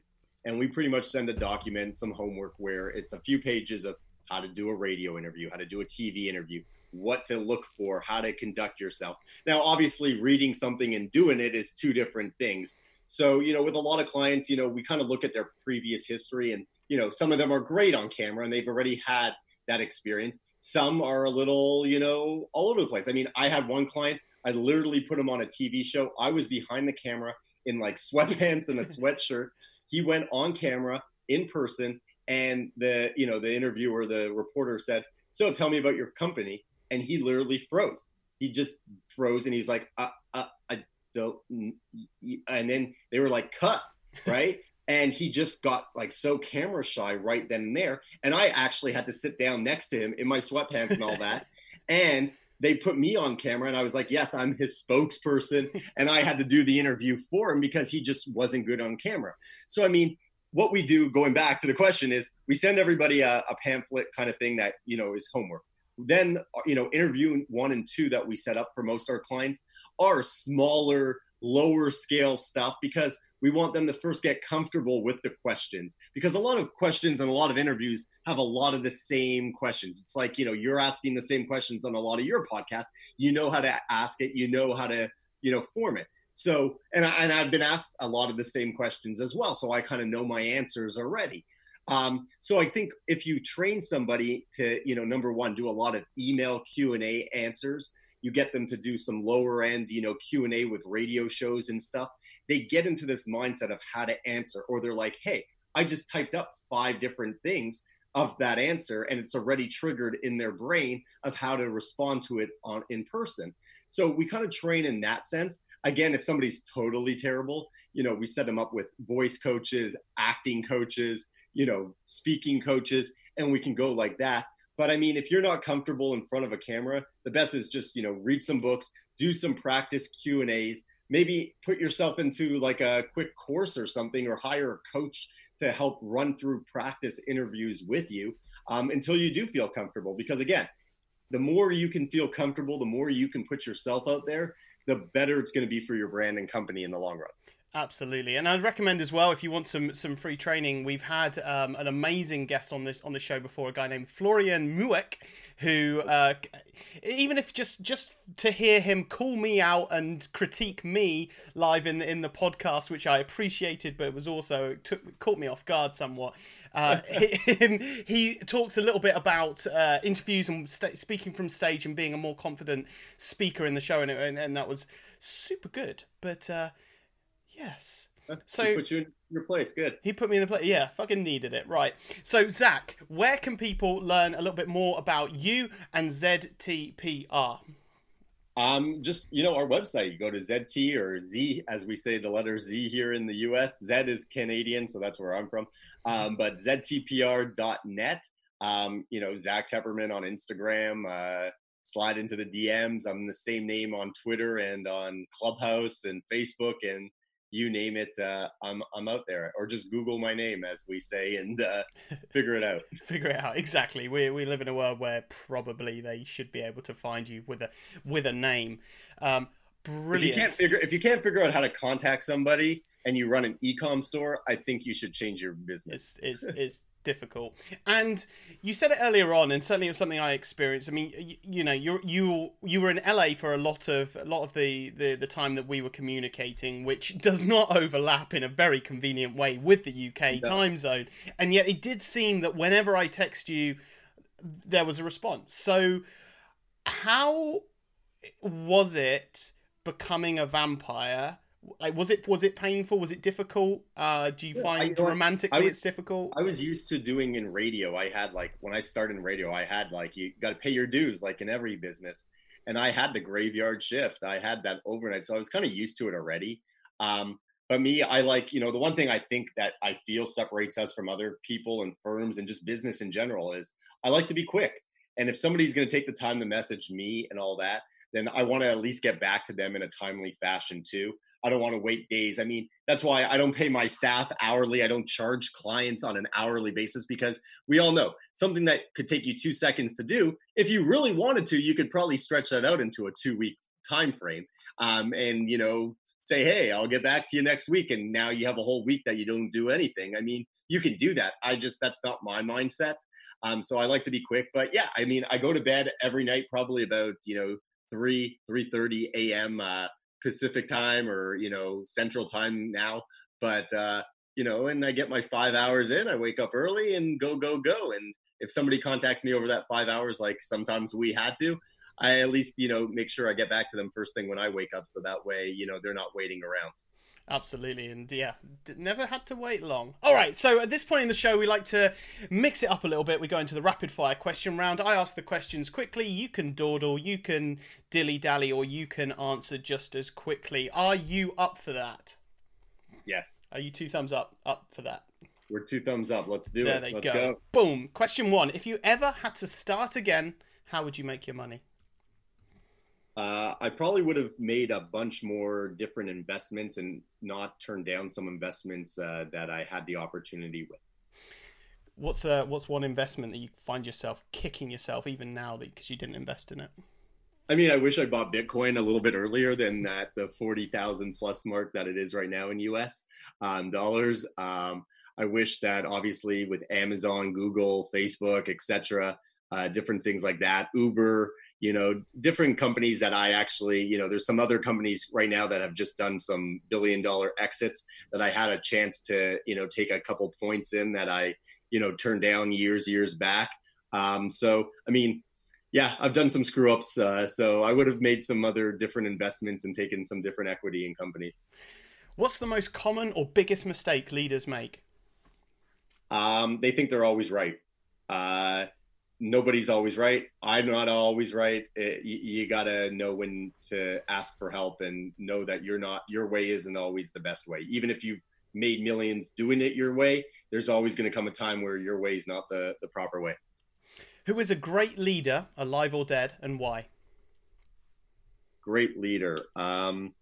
and we pretty much send a document, some homework where it's a few pages of how to do a radio interview, how to do a TV interview, what to look for, how to conduct yourself. Now, obviously, reading something and doing it is two different things. So, you know, with a lot of clients, you know, we kind of look at their previous history and, you know, some of them are great on camera and they've already had that experience. Some are a little, you know, all over the place. I mean, I had one client, I literally put him on a TV show. I was behind the camera in like sweatpants and a sweatshirt. He went on camera in person and the you know the interviewer the reporter said so tell me about your company. And he literally froze. He just froze and he's like uh, uh, i don't and then they were like cut right? And he just got like so camera shy right then and there. And i actually had to sit down next to him in my sweatpants and all that. And they put me on camera and I was like, yes, I'm his spokesperson. And I had to do the interview for him because he just wasn't good on camera. So, I mean, what we do, going back to the question, is we send everybody a, a pamphlet kind of thing that you know is homework. Then you know, interview one and two that we set up for most of our clients are smaller, lower scale stuff because we want them to first get comfortable with the questions because a lot of questions and a lot of interviews have a lot of the same questions. It's like, you know, you're asking the same questions on a lot of your podcasts. You know how to ask it, you know how to, you know, form it. So, and, I, and I've been asked a lot of the same questions as well. So I kind of know my answers already. Um, so I think if you train somebody to, you know, number one, do a lot of email Q and A answers, you get them to do some lower end, you know, Q and A with radio shows and stuff. They get into this mindset of how to answer, or they're like, hey, I just typed up five different things of that answer, and it's already triggered in their brain of how to respond to it on in person. So we kind of train in that sense again, if somebody's totally terrible, you know, we set them up with voice coaches, acting coaches, you know, speaking coaches, and we can go like that. But I mean, if you're not comfortable in front of a camera, the best is just you know read some books, do some practice Q and A's, maybe put yourself into like a quick course or something, or hire a coach to help run through practice interviews with you um, until you do feel comfortable. Because again, the more you can feel comfortable, the more you can put yourself out there, the better it's going to be for your brand and company in the long run. Absolutely, and I'd recommend as well if you want some some free training. We've had um, an amazing guest on this on the show before, a guy named Florian Mueck, who uh, even if just just to hear him call me out and critique me live in the, in the podcast, which I appreciated, but it was also took caught me off guard somewhat. Uh, he, he, talks a little bit about uh, interviews and st- speaking from stage and being a more confident speaker in the show, and, and, and that was super good. But uh, Yes. So he put you in your place. Good. He put me in the place. Yeah, fucking needed it. Right. So Zach, where can people learn a little bit more about you and ZTPR? Um, just you know, our website. You go to ZT or Z, as we say the letter Z here in the U.S. Z is Canadian, so that's where I'm from. Um, but ZTPR.net. Um, you know, Zach Tepperman on Instagram. Uh, slide into the DMs. I'm the same name on Twitter and on Clubhouse and Facebook and you name it, uh, I'm I'm out there, or just Google my name, as we say, and uh, figure it out. figure it out exactly. We we live in a world where probably they should be able to find you with a with a name. Um, brilliant. If you can't figure if you can't figure out how to contact somebody and you run an e-com store, I think you should change your business. It's it's, it's difficult. And you said it earlier on, and certainly it was something I experienced. I mean, you, you know, you you you were in LA for a lot of a lot of the, the the time that we were communicating, which does not overlap in a very convenient way with the UK no. time zone. And yet, it did seem that whenever I text you, there was a response. So, how was it becoming a vampire? Like was it was it painful? Was it difficult? Uh do you yeah, find I, romantically was, it's difficult? I was used to doing in radio. I had like when i started in radio i had like you got to pay your dues like in every business. And i had the graveyard shift. I had that overnight. So i was kind of used to it already. Um but me i like you know the one thing i think that i feel separates us from other people and firms and just business in general is i like to be quick. And if somebody's going to take the time to message me and all that then i want to at least get back to them in a timely fashion too I don't want to wait days. I mean, that's why I don't pay my staff hourly. I don't charge clients on an hourly basis because we all know something that could take you two seconds to do. If you really wanted to, you could probably stretch that out into a two week time frame. Um, and you know, say, hey, I'll get back to you next week. And now you have a whole week that you don't do anything. I mean, you can do that. I just that's not my mindset. Um, so I like to be quick. But yeah, I mean, I go to bed every night probably about you know three three thirty a.m. Uh, Pacific time or you know Central time now. But uh, you know, and I get my five hours in. I wake up early and go go go. And if somebody contacts me over that five hours, like sometimes we had to, I at least you know make sure I get back to them first thing when I wake up, so that way you know they're not waiting around. Absolutely, and yeah, never had to wait long. All right, so at this point in the show, we like to mix it up a little bit. We go into the rapid fire question round. I ask the questions quickly. You can dawdle, you can dilly dally, or you can answer just as quickly. Are you up for that? Yes. Are you two thumbs up up for that? We're two thumbs up. Let's do there it. There they go. go. Boom. Question one: If you ever had to start again, how would you make your money? Uh, I probably would have made a bunch more different investments and not turned down some investments uh, that I had the opportunity with. What's uh, what's one investment that you find yourself kicking yourself even now because you didn't invest in it? I mean, I wish I bought Bitcoin a little bit earlier than that the forty thousand plus mark that it is right now in U.S. Um, dollars. Um, I wish that obviously with Amazon, Google, Facebook, etc., uh, different things like that, Uber, you know different companies that i actually you know there's some other companies right now that have just done some billion dollar exits that i had a chance to you know take a couple points in that i you know turned down years years back. Um, so i mean yeah i've done some screw ups uh, so i would have made some other different investments and taken some different equity in companies. What's the most common or biggest mistake leaders make? Um, they think they're always right. Uh, nobody's always right. I'm not always right. It, you, you got to know when to ask for help and know that you're not your way isn't always the best way. Even if you've made millions doing it your way, there's always going to come a time where your way is not the the proper way. Who is a great leader, alive or dead, and why? Great leader. Um,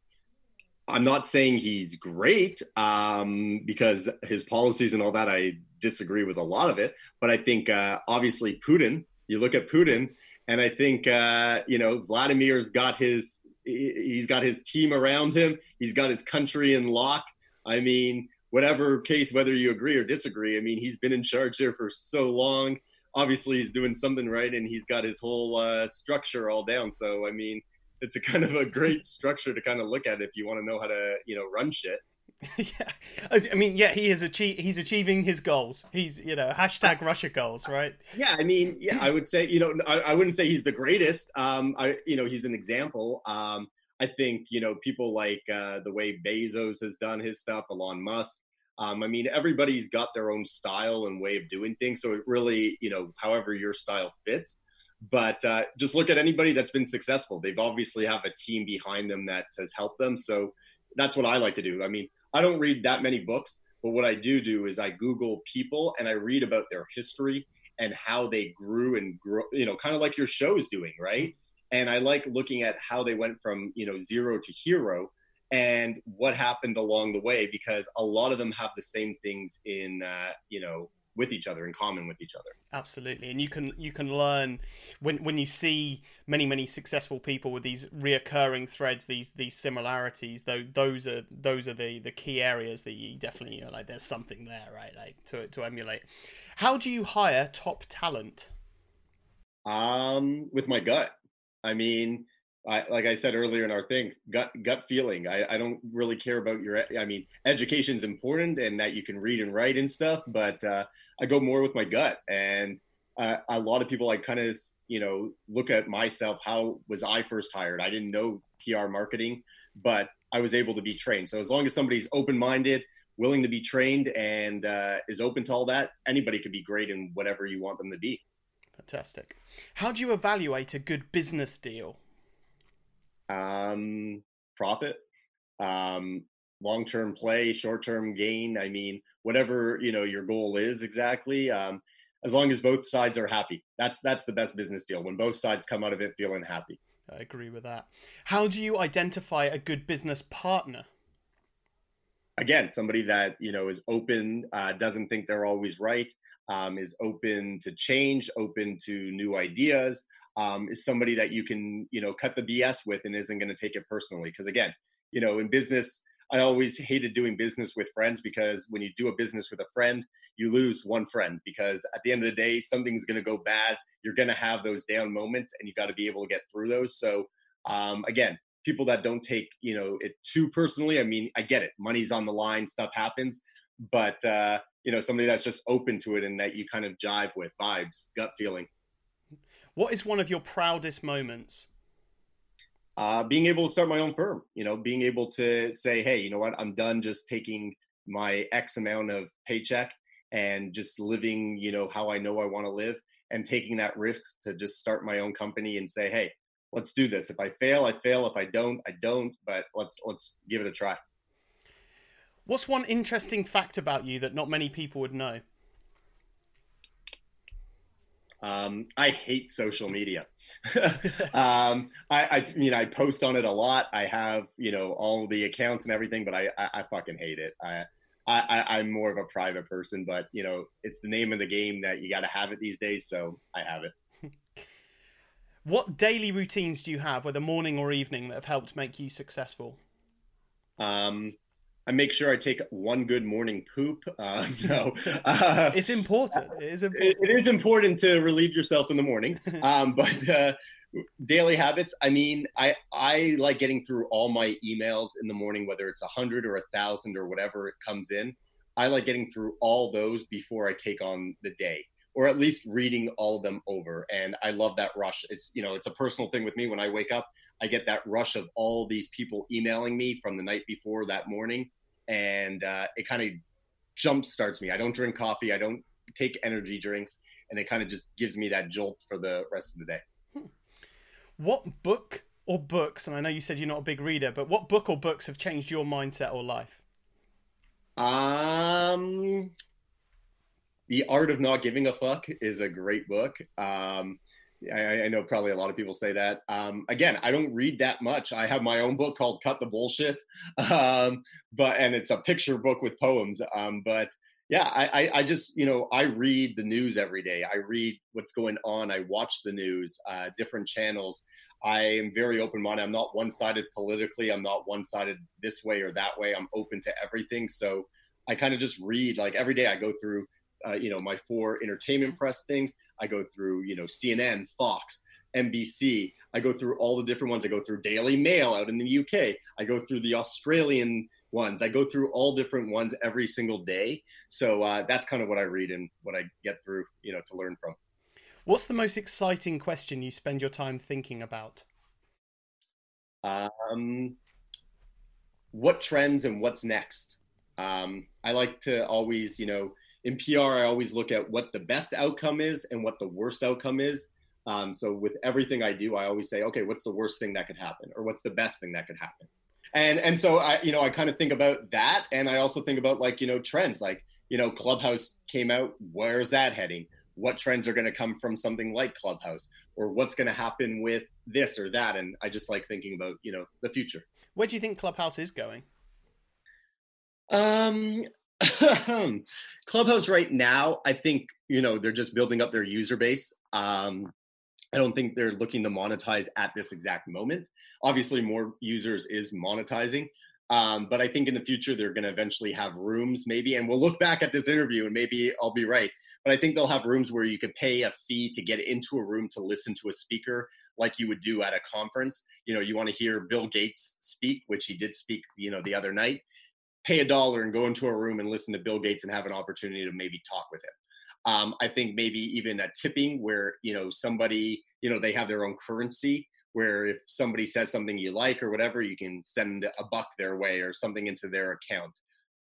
I'm not saying he's great um, because his policies and all that, I disagree with a lot of it. But I think uh, obviously Putin, you look at Putin, and I think, uh, you know, Vladimir's got his, he's got his team around him. He's got his country in lock. I mean, whatever case, whether you agree or disagree, I mean, he's been in charge there for so long. Obviously, he's doing something right, and he's got his whole uh, structure all down. So, I mean, it's a kind of a great structure to kind of look at if you want to know how to you know run shit. yeah, I mean, yeah, he is achieve he's achieving his goals. He's you know hashtag Russia goals, right? Yeah, I mean, yeah, I would say you know I, I wouldn't say he's the greatest. Um, I you know he's an example. Um, I think you know people like uh, the way Bezos has done his stuff, Elon Musk. Um, I mean, everybody's got their own style and way of doing things. So it really, you know, however your style fits. But uh, just look at anybody that's been successful. They've obviously have a team behind them that has helped them. So that's what I like to do. I mean, I don't read that many books, but what I do do is I Google people and I read about their history and how they grew and grow, you know, kind of like your show's doing, right? And I like looking at how they went from, you know, zero to hero and what happened along the way because a lot of them have the same things in, uh, you know, with each other in common with each other. Absolutely. And you can you can learn when when you see many many successful people with these reoccurring threads these these similarities though those are those are the the key areas that you definitely you know like there's something there right? Like to to emulate. How do you hire top talent? Um with my gut. I mean I, like I said earlier in our thing, gut gut feeling. I, I don't really care about your. I mean, education's important and that you can read and write and stuff, but uh, I go more with my gut. And uh, a lot of people, I kind of you know look at myself. How was I first hired? I didn't know PR marketing, but I was able to be trained. So as long as somebody's open minded, willing to be trained, and uh, is open to all that, anybody could be great in whatever you want them to be. Fantastic. How do you evaluate a good business deal? Um, profit, um, long term play, short term gain. I mean, whatever you know your goal is exactly. Um, as long as both sides are happy, that's that's the best business deal. When both sides come out of it feeling happy. I agree with that. How do you identify a good business partner? Again, somebody that you know is open, uh, doesn't think they're always right, um, is open to change, open to new ideas, um, is somebody that you can you know cut the BS with and isn't going to take it personally. Because again, you know, in business, I always hated doing business with friends because when you do a business with a friend, you lose one friend because at the end of the day, something's going to go bad. You're going to have those down moments, and you got to be able to get through those. So um, again, people that don't take you know it too personally. I mean, I get it. Money's on the line, stuff happens, but uh, you know, somebody that's just open to it and that you kind of jive with vibes, gut feeling. What is one of your proudest moments? Uh, being able to start my own firm, you know, being able to say, hey, you know what, I'm done just taking my X amount of paycheck and just living, you know, how I know I want to live and taking that risk to just start my own company and say, hey, let's do this. If I fail, I fail. If I don't, I don't. But let's let's give it a try. What's one interesting fact about you that not many people would know? Um, I hate social media. um, I, I, mean, I post on it a lot. I have, you know, all the accounts and everything, but I, I, I fucking hate it. I, I, I'm more of a private person, but you know, it's the name of the game that you got to have it these days. So I have it. what daily routines do you have, whether morning or evening, that have helped make you successful? Um, I make sure I take one good morning poop. Uh, no, uh, it's important. It is important. It, it is important to relieve yourself in the morning. Um, but uh, daily habits. I mean, I I like getting through all my emails in the morning, whether it's a hundred or a thousand or whatever it comes in. I like getting through all those before I take on the day, or at least reading all of them over. And I love that rush. It's you know, it's a personal thing with me. When I wake up, I get that rush of all these people emailing me from the night before that morning, and uh, it kind of jump starts me. I don't drink coffee, I don't take energy drinks, and it kind of just gives me that jolt for the rest of the day. Hmm. What book or books? And I know you said you're not a big reader, but what book or books have changed your mindset or life? Um, The Art of Not Giving a Fuck is a great book. Um, I, I, know probably a lot of people say that. Um, again, I don't read that much. I have my own book called "Cut the Bullshit," um, but and it's a picture book with poems. Um, but yeah, I, I, just you know I read the news every day. I read what's going on. I watch the news, uh, different channels. I am very open minded. I'm not one sided politically. I'm not one sided this way or that way. I'm open to everything. So I kind of just read like every day. I go through uh, you know my four entertainment press things. I go through you know CNN, Fox, NBC. I go through all the different ones. I go through Daily Mail out in the UK. I go through the Australian ones. I go through all different ones every single day. So uh, that's kind of what I read and what I get through, you know, to learn from. What's the most exciting question you spend your time thinking about? Um, what trends and what's next? Um, I like to always, you know, in PR, I always look at what the best outcome is and what the worst outcome is. Um, so with everything I do, I always say, okay, what's the worst thing that could happen, or what's the best thing that could happen? And and so I, you know, I kind of think about that, and I also think about like you know trends, like you know, Clubhouse came out. Where's that heading? What trends are going to come from something like Clubhouse, or what's going to happen with this or that? And I just like thinking about you know the future. Where do you think Clubhouse is going? Um, Clubhouse right now, I think you know they're just building up their user base. Um, I don't think they're looking to monetize at this exact moment. Obviously, more users is monetizing, um, but I think in the future they're going to eventually have rooms, maybe. And we'll look back at this interview and maybe I'll be right. But I think they'll have rooms where you could pay a fee to get into a room to listen to a speaker, like you would do at a conference. You know, you want to hear Bill Gates speak, which he did speak, you know, the other night pay a dollar and go into a room and listen to Bill Gates and have an opportunity to maybe talk with him. Um, I think maybe even a tipping where you know somebody you know they have their own currency where if somebody says something you like or whatever, you can send a buck their way or something into their account.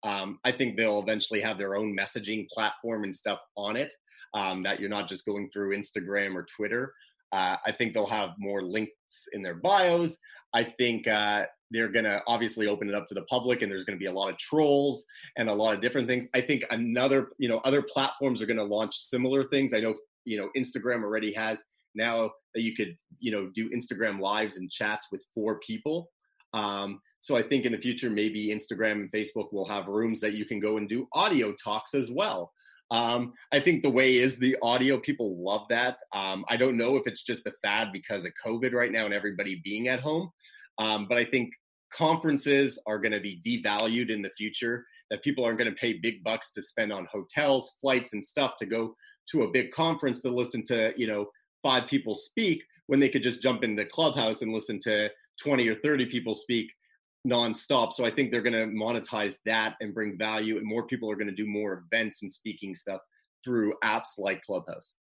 Um, I think they'll eventually have their own messaging platform and stuff on it um, that you're not just going through Instagram or Twitter. Uh, I think they'll have more links in their bios. I think uh, they're going to obviously open it up to the public, and there's going to be a lot of trolls and a lot of different things. I think another, you know, other platforms are going to launch similar things. I know, you know, Instagram already has now that you could, you know, do Instagram lives and chats with four people. Um, so I think in the future, maybe Instagram and Facebook will have rooms that you can go and do audio talks as well. Um, I think the way is the audio. People love that. Um, I don't know if it's just a fad because of COVID right now and everybody being at home. Um, but I think conferences are going to be devalued in the future, that people aren't going to pay big bucks to spend on hotels, flights, and stuff to go to a big conference to listen to, you know, five people speak when they could just jump into Clubhouse and listen to 20 or 30 people speak nonstop. So I think they're going to monetize that and bring value, and more people are going to do more events and speaking stuff through apps like Clubhouse.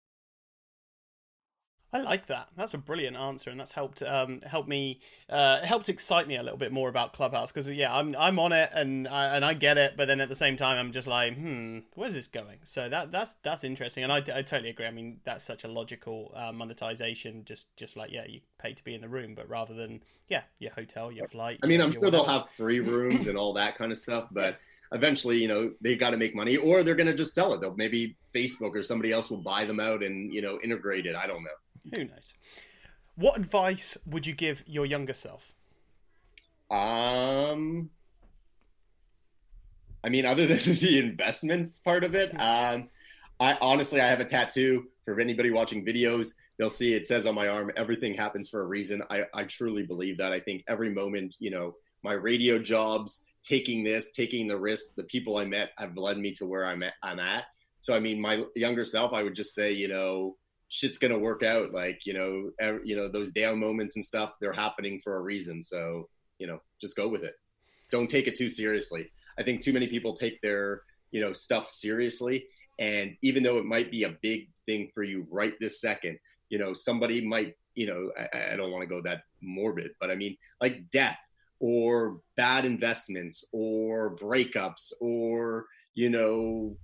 I like that. That's a brilliant answer, and that's helped um, help me uh, helped excite me a little bit more about Clubhouse because yeah, I'm I'm on it and I, and I get it, but then at the same time I'm just like, hmm, where's this going? So that that's that's interesting, and I, I totally agree. I mean, that's such a logical uh, monetization, just just like yeah, you pay to be in the room, but rather than yeah, your hotel, your flight. I mean, I'm sure they'll have three rooms and all that kind of stuff, but. eventually, you know, they've got to make money, or they're going to just sell it. They'll maybe Facebook or somebody else will buy them out and you know integrate it. I don't know. Who knows? What advice would you give your younger self? Um, I mean, other than the investments part of it, um, I honestly I have a tattoo. For anybody watching videos, they'll see it says on my arm, "Everything happens for a reason." I, I truly believe that. I think every moment, you know, my radio jobs, taking this, taking the risks, the people I met have led me to where I'm at. I'm at. So, I mean, my younger self, I would just say, you know, shit's gonna work out. Like you know, er, you know those down moments and stuff, they're happening for a reason. So you know, just go with it. Don't take it too seriously. I think too many people take their you know stuff seriously, and even though it might be a big thing for you right this second, you know, somebody might you know, I, I don't want to go that morbid, but I mean like death or bad investments or breakups or you know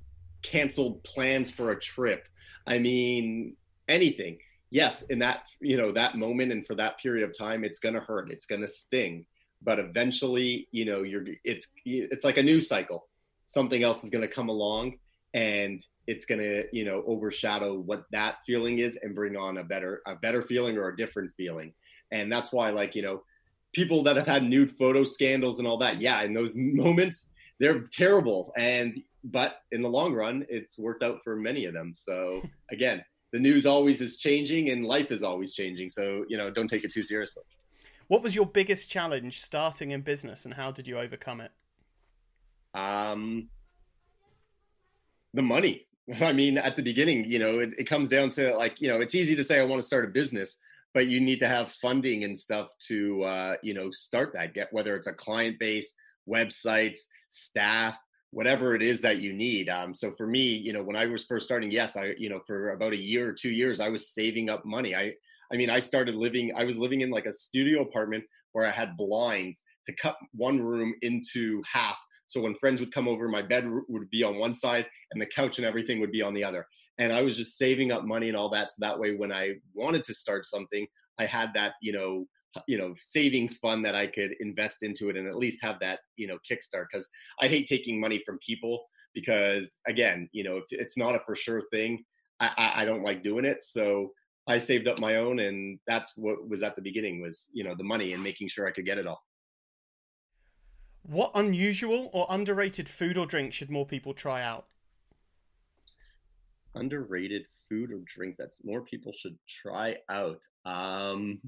canceled plans for a trip I mean, anything. Yes in that you know that moment and for that period of time it's going to hurt it's going to sting but eventually you know you're it's it's like a news cycle. Something else is going to come along and it's going to you know overshadow what that feeling is and bring on a better a better feeling or a different feeling. And that's why like you know people that have had nude photo scandals and all that yeah in those moments they're terrible. And but in the long run it's worked out for many of them. So again the news always is changing and life is always changing. So you know don't take it too seriously. What was your biggest challenge starting in business and how did you overcome it? Um the money. I mean, at the beginning, you know, it, it, comes down to like, you know, it's easy to say I want to start a business, but you need to have funding and stuff to, uh, you know, start that. Get whether it's a client base, websites, staff, whatever it is that you need. Um, so for me, you know, when I was first starting, yes, I, you know, for about a year or two years, I was saving up money. I, I mean, I started living. I was living in like a studio apartment where I had blinds to cut one room into half so when friends would come over, my bed would be on one side and the couch and everything would be on the other. And I was just saving up money and all that. So that way, when I wanted to start something, I had that, you know, you know, savings fund that I could invest into it and at least have that, you know, kickstart. Because I hate taking money from people because, again, you know, if it's not a for sure thing, I, I, I don't like doing it. So I saved up my own, and that's what was at the beginning was, you know, the money and making sure I could get it all. What unusual or underrated food or drink should more people try out? Underrated food or drink that more people should try out. Um,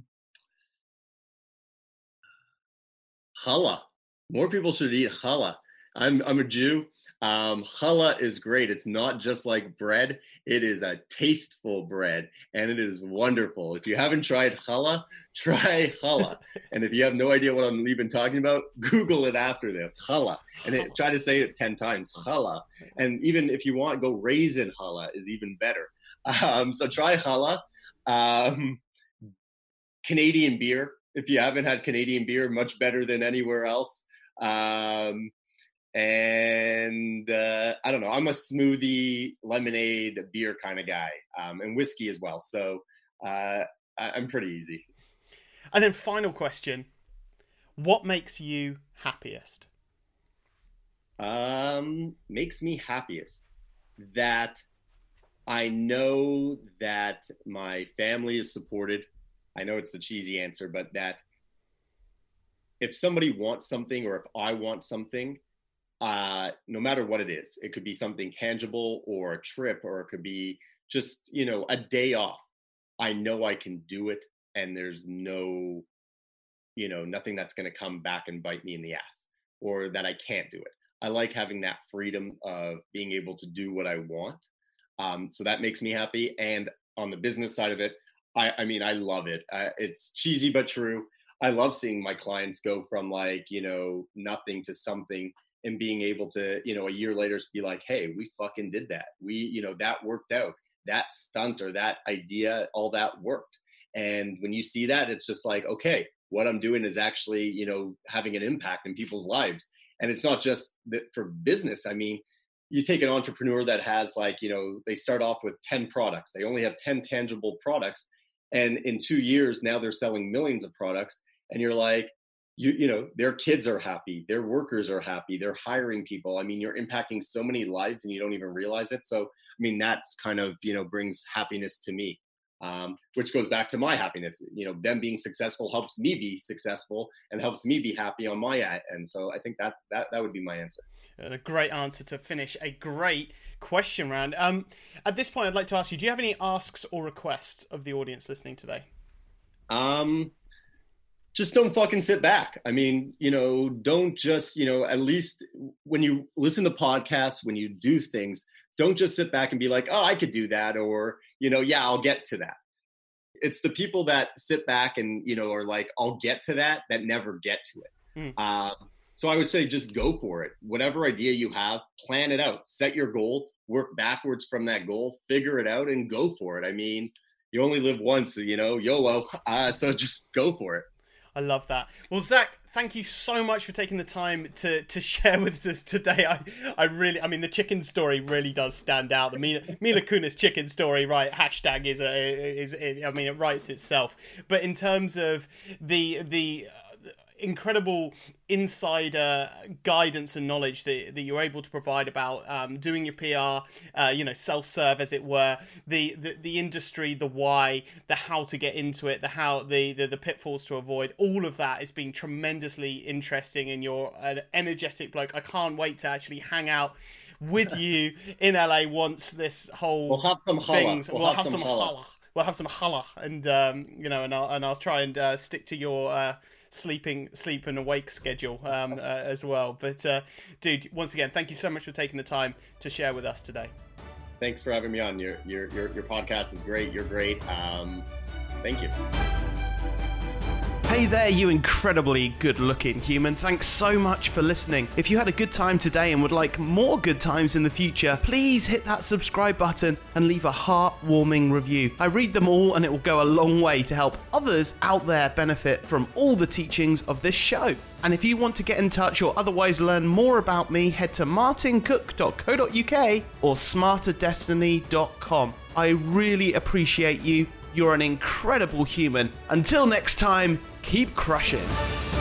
challah. More people should eat challah. I'm I'm a Jew. Um, challah is great. It's not just like bread; it is a tasteful bread, and it is wonderful. If you haven't tried challah, try challah. and if you have no idea what I'm even talking about, Google it after this challah, and it, try to say it ten times challah. And even if you want, go raisin challah is even better. Um, so try challah. Um, Canadian beer. If you haven't had Canadian beer, much better than anywhere else. Um, and uh, I don't know. I'm a smoothie, lemonade, beer kind of guy, um, and whiskey as well. So uh, I'm pretty easy. And then, final question: What makes you happiest? Um, makes me happiest that I know that my family is supported. I know it's the cheesy answer, but that if somebody wants something or if I want something, uh, no matter what it is. It could be something tangible or a trip, or it could be just, you know, a day off. I know I can do it, and there's no, you know, nothing that's going to come back and bite me in the ass or that I can't do it. I like having that freedom of being able to do what I want. Um, so that makes me happy. And on the business side of it, I, I mean, I love it. Uh, it's cheesy but true. I love seeing my clients go from like, you know, nothing to something and being able to, you know, a year later be like, hey, we fucking did that. We, you know, that worked out. That stunt or that idea, all that worked. And when you see that, it's just like, okay, what I'm doing is actually, you know, having an impact in people's lives. And it's not just that for business. I mean, you take an entrepreneur that has like, you know, they start off with 10 products. They only have 10 tangible products. And in two years, now they're selling millions of products. And you're like, you you know their kids are happy their workers are happy they're hiring people i mean you're impacting so many lives and you don't even realize it so i mean that's kind of you know brings happiness to me um, which goes back to my happiness you know them being successful helps me be successful and helps me be happy on my end And so i think that that, that would be my answer and a great answer to finish a great question round um, at this point i'd like to ask you do you have any asks or requests of the audience listening today um just don't fucking sit back. I mean, you know, don't just, you know, at least when you listen to podcasts, when you do things, don't just sit back and be like, oh, I could do that. Or, you know, yeah, I'll get to that. It's the people that sit back and, you know, are like, I'll get to that, that never get to it. Mm. Um, so I would say just go for it. Whatever idea you have, plan it out, set your goal, work backwards from that goal, figure it out, and go for it. I mean, you only live once, you know, YOLO. Uh, so just go for it. I love that. Well, Zach, thank you so much for taking the time to to share with us today. I I really, I mean, the chicken story really does stand out. The Mila, Mila Kunis chicken story, right? Hashtag is a is, is I mean, it writes itself. But in terms of the the incredible insider guidance and knowledge that, that you're able to provide about um, doing your PR, uh, you know, self-serve as it were, the, the the industry, the why, the how to get into it, the how the, the the pitfalls to avoid. All of that has been tremendously interesting, and you're an energetic bloke. I can't wait to actually hang out with you in LA once this whole we'll have some thing. We'll, we'll have, have, some, challah. We'll have some challah, and um, you know, and I'll and I'll try and uh, stick to your uh, sleeping, sleep and awake schedule um, uh, as well. But uh, dude, once again, thank you so much for taking the time to share with us today. Thanks for having me on. Your your your, your podcast is great. You're great. Um, thank you. Hey there, you incredibly good looking human. Thanks so much for listening. If you had a good time today and would like more good times in the future, please hit that subscribe button and leave a heartwarming review. I read them all and it will go a long way to help others out there benefit from all the teachings of this show. And if you want to get in touch or otherwise learn more about me, head to martincook.co.uk or smarterdestiny.com. I really appreciate you. You're an incredible human. Until next time, keep crushing.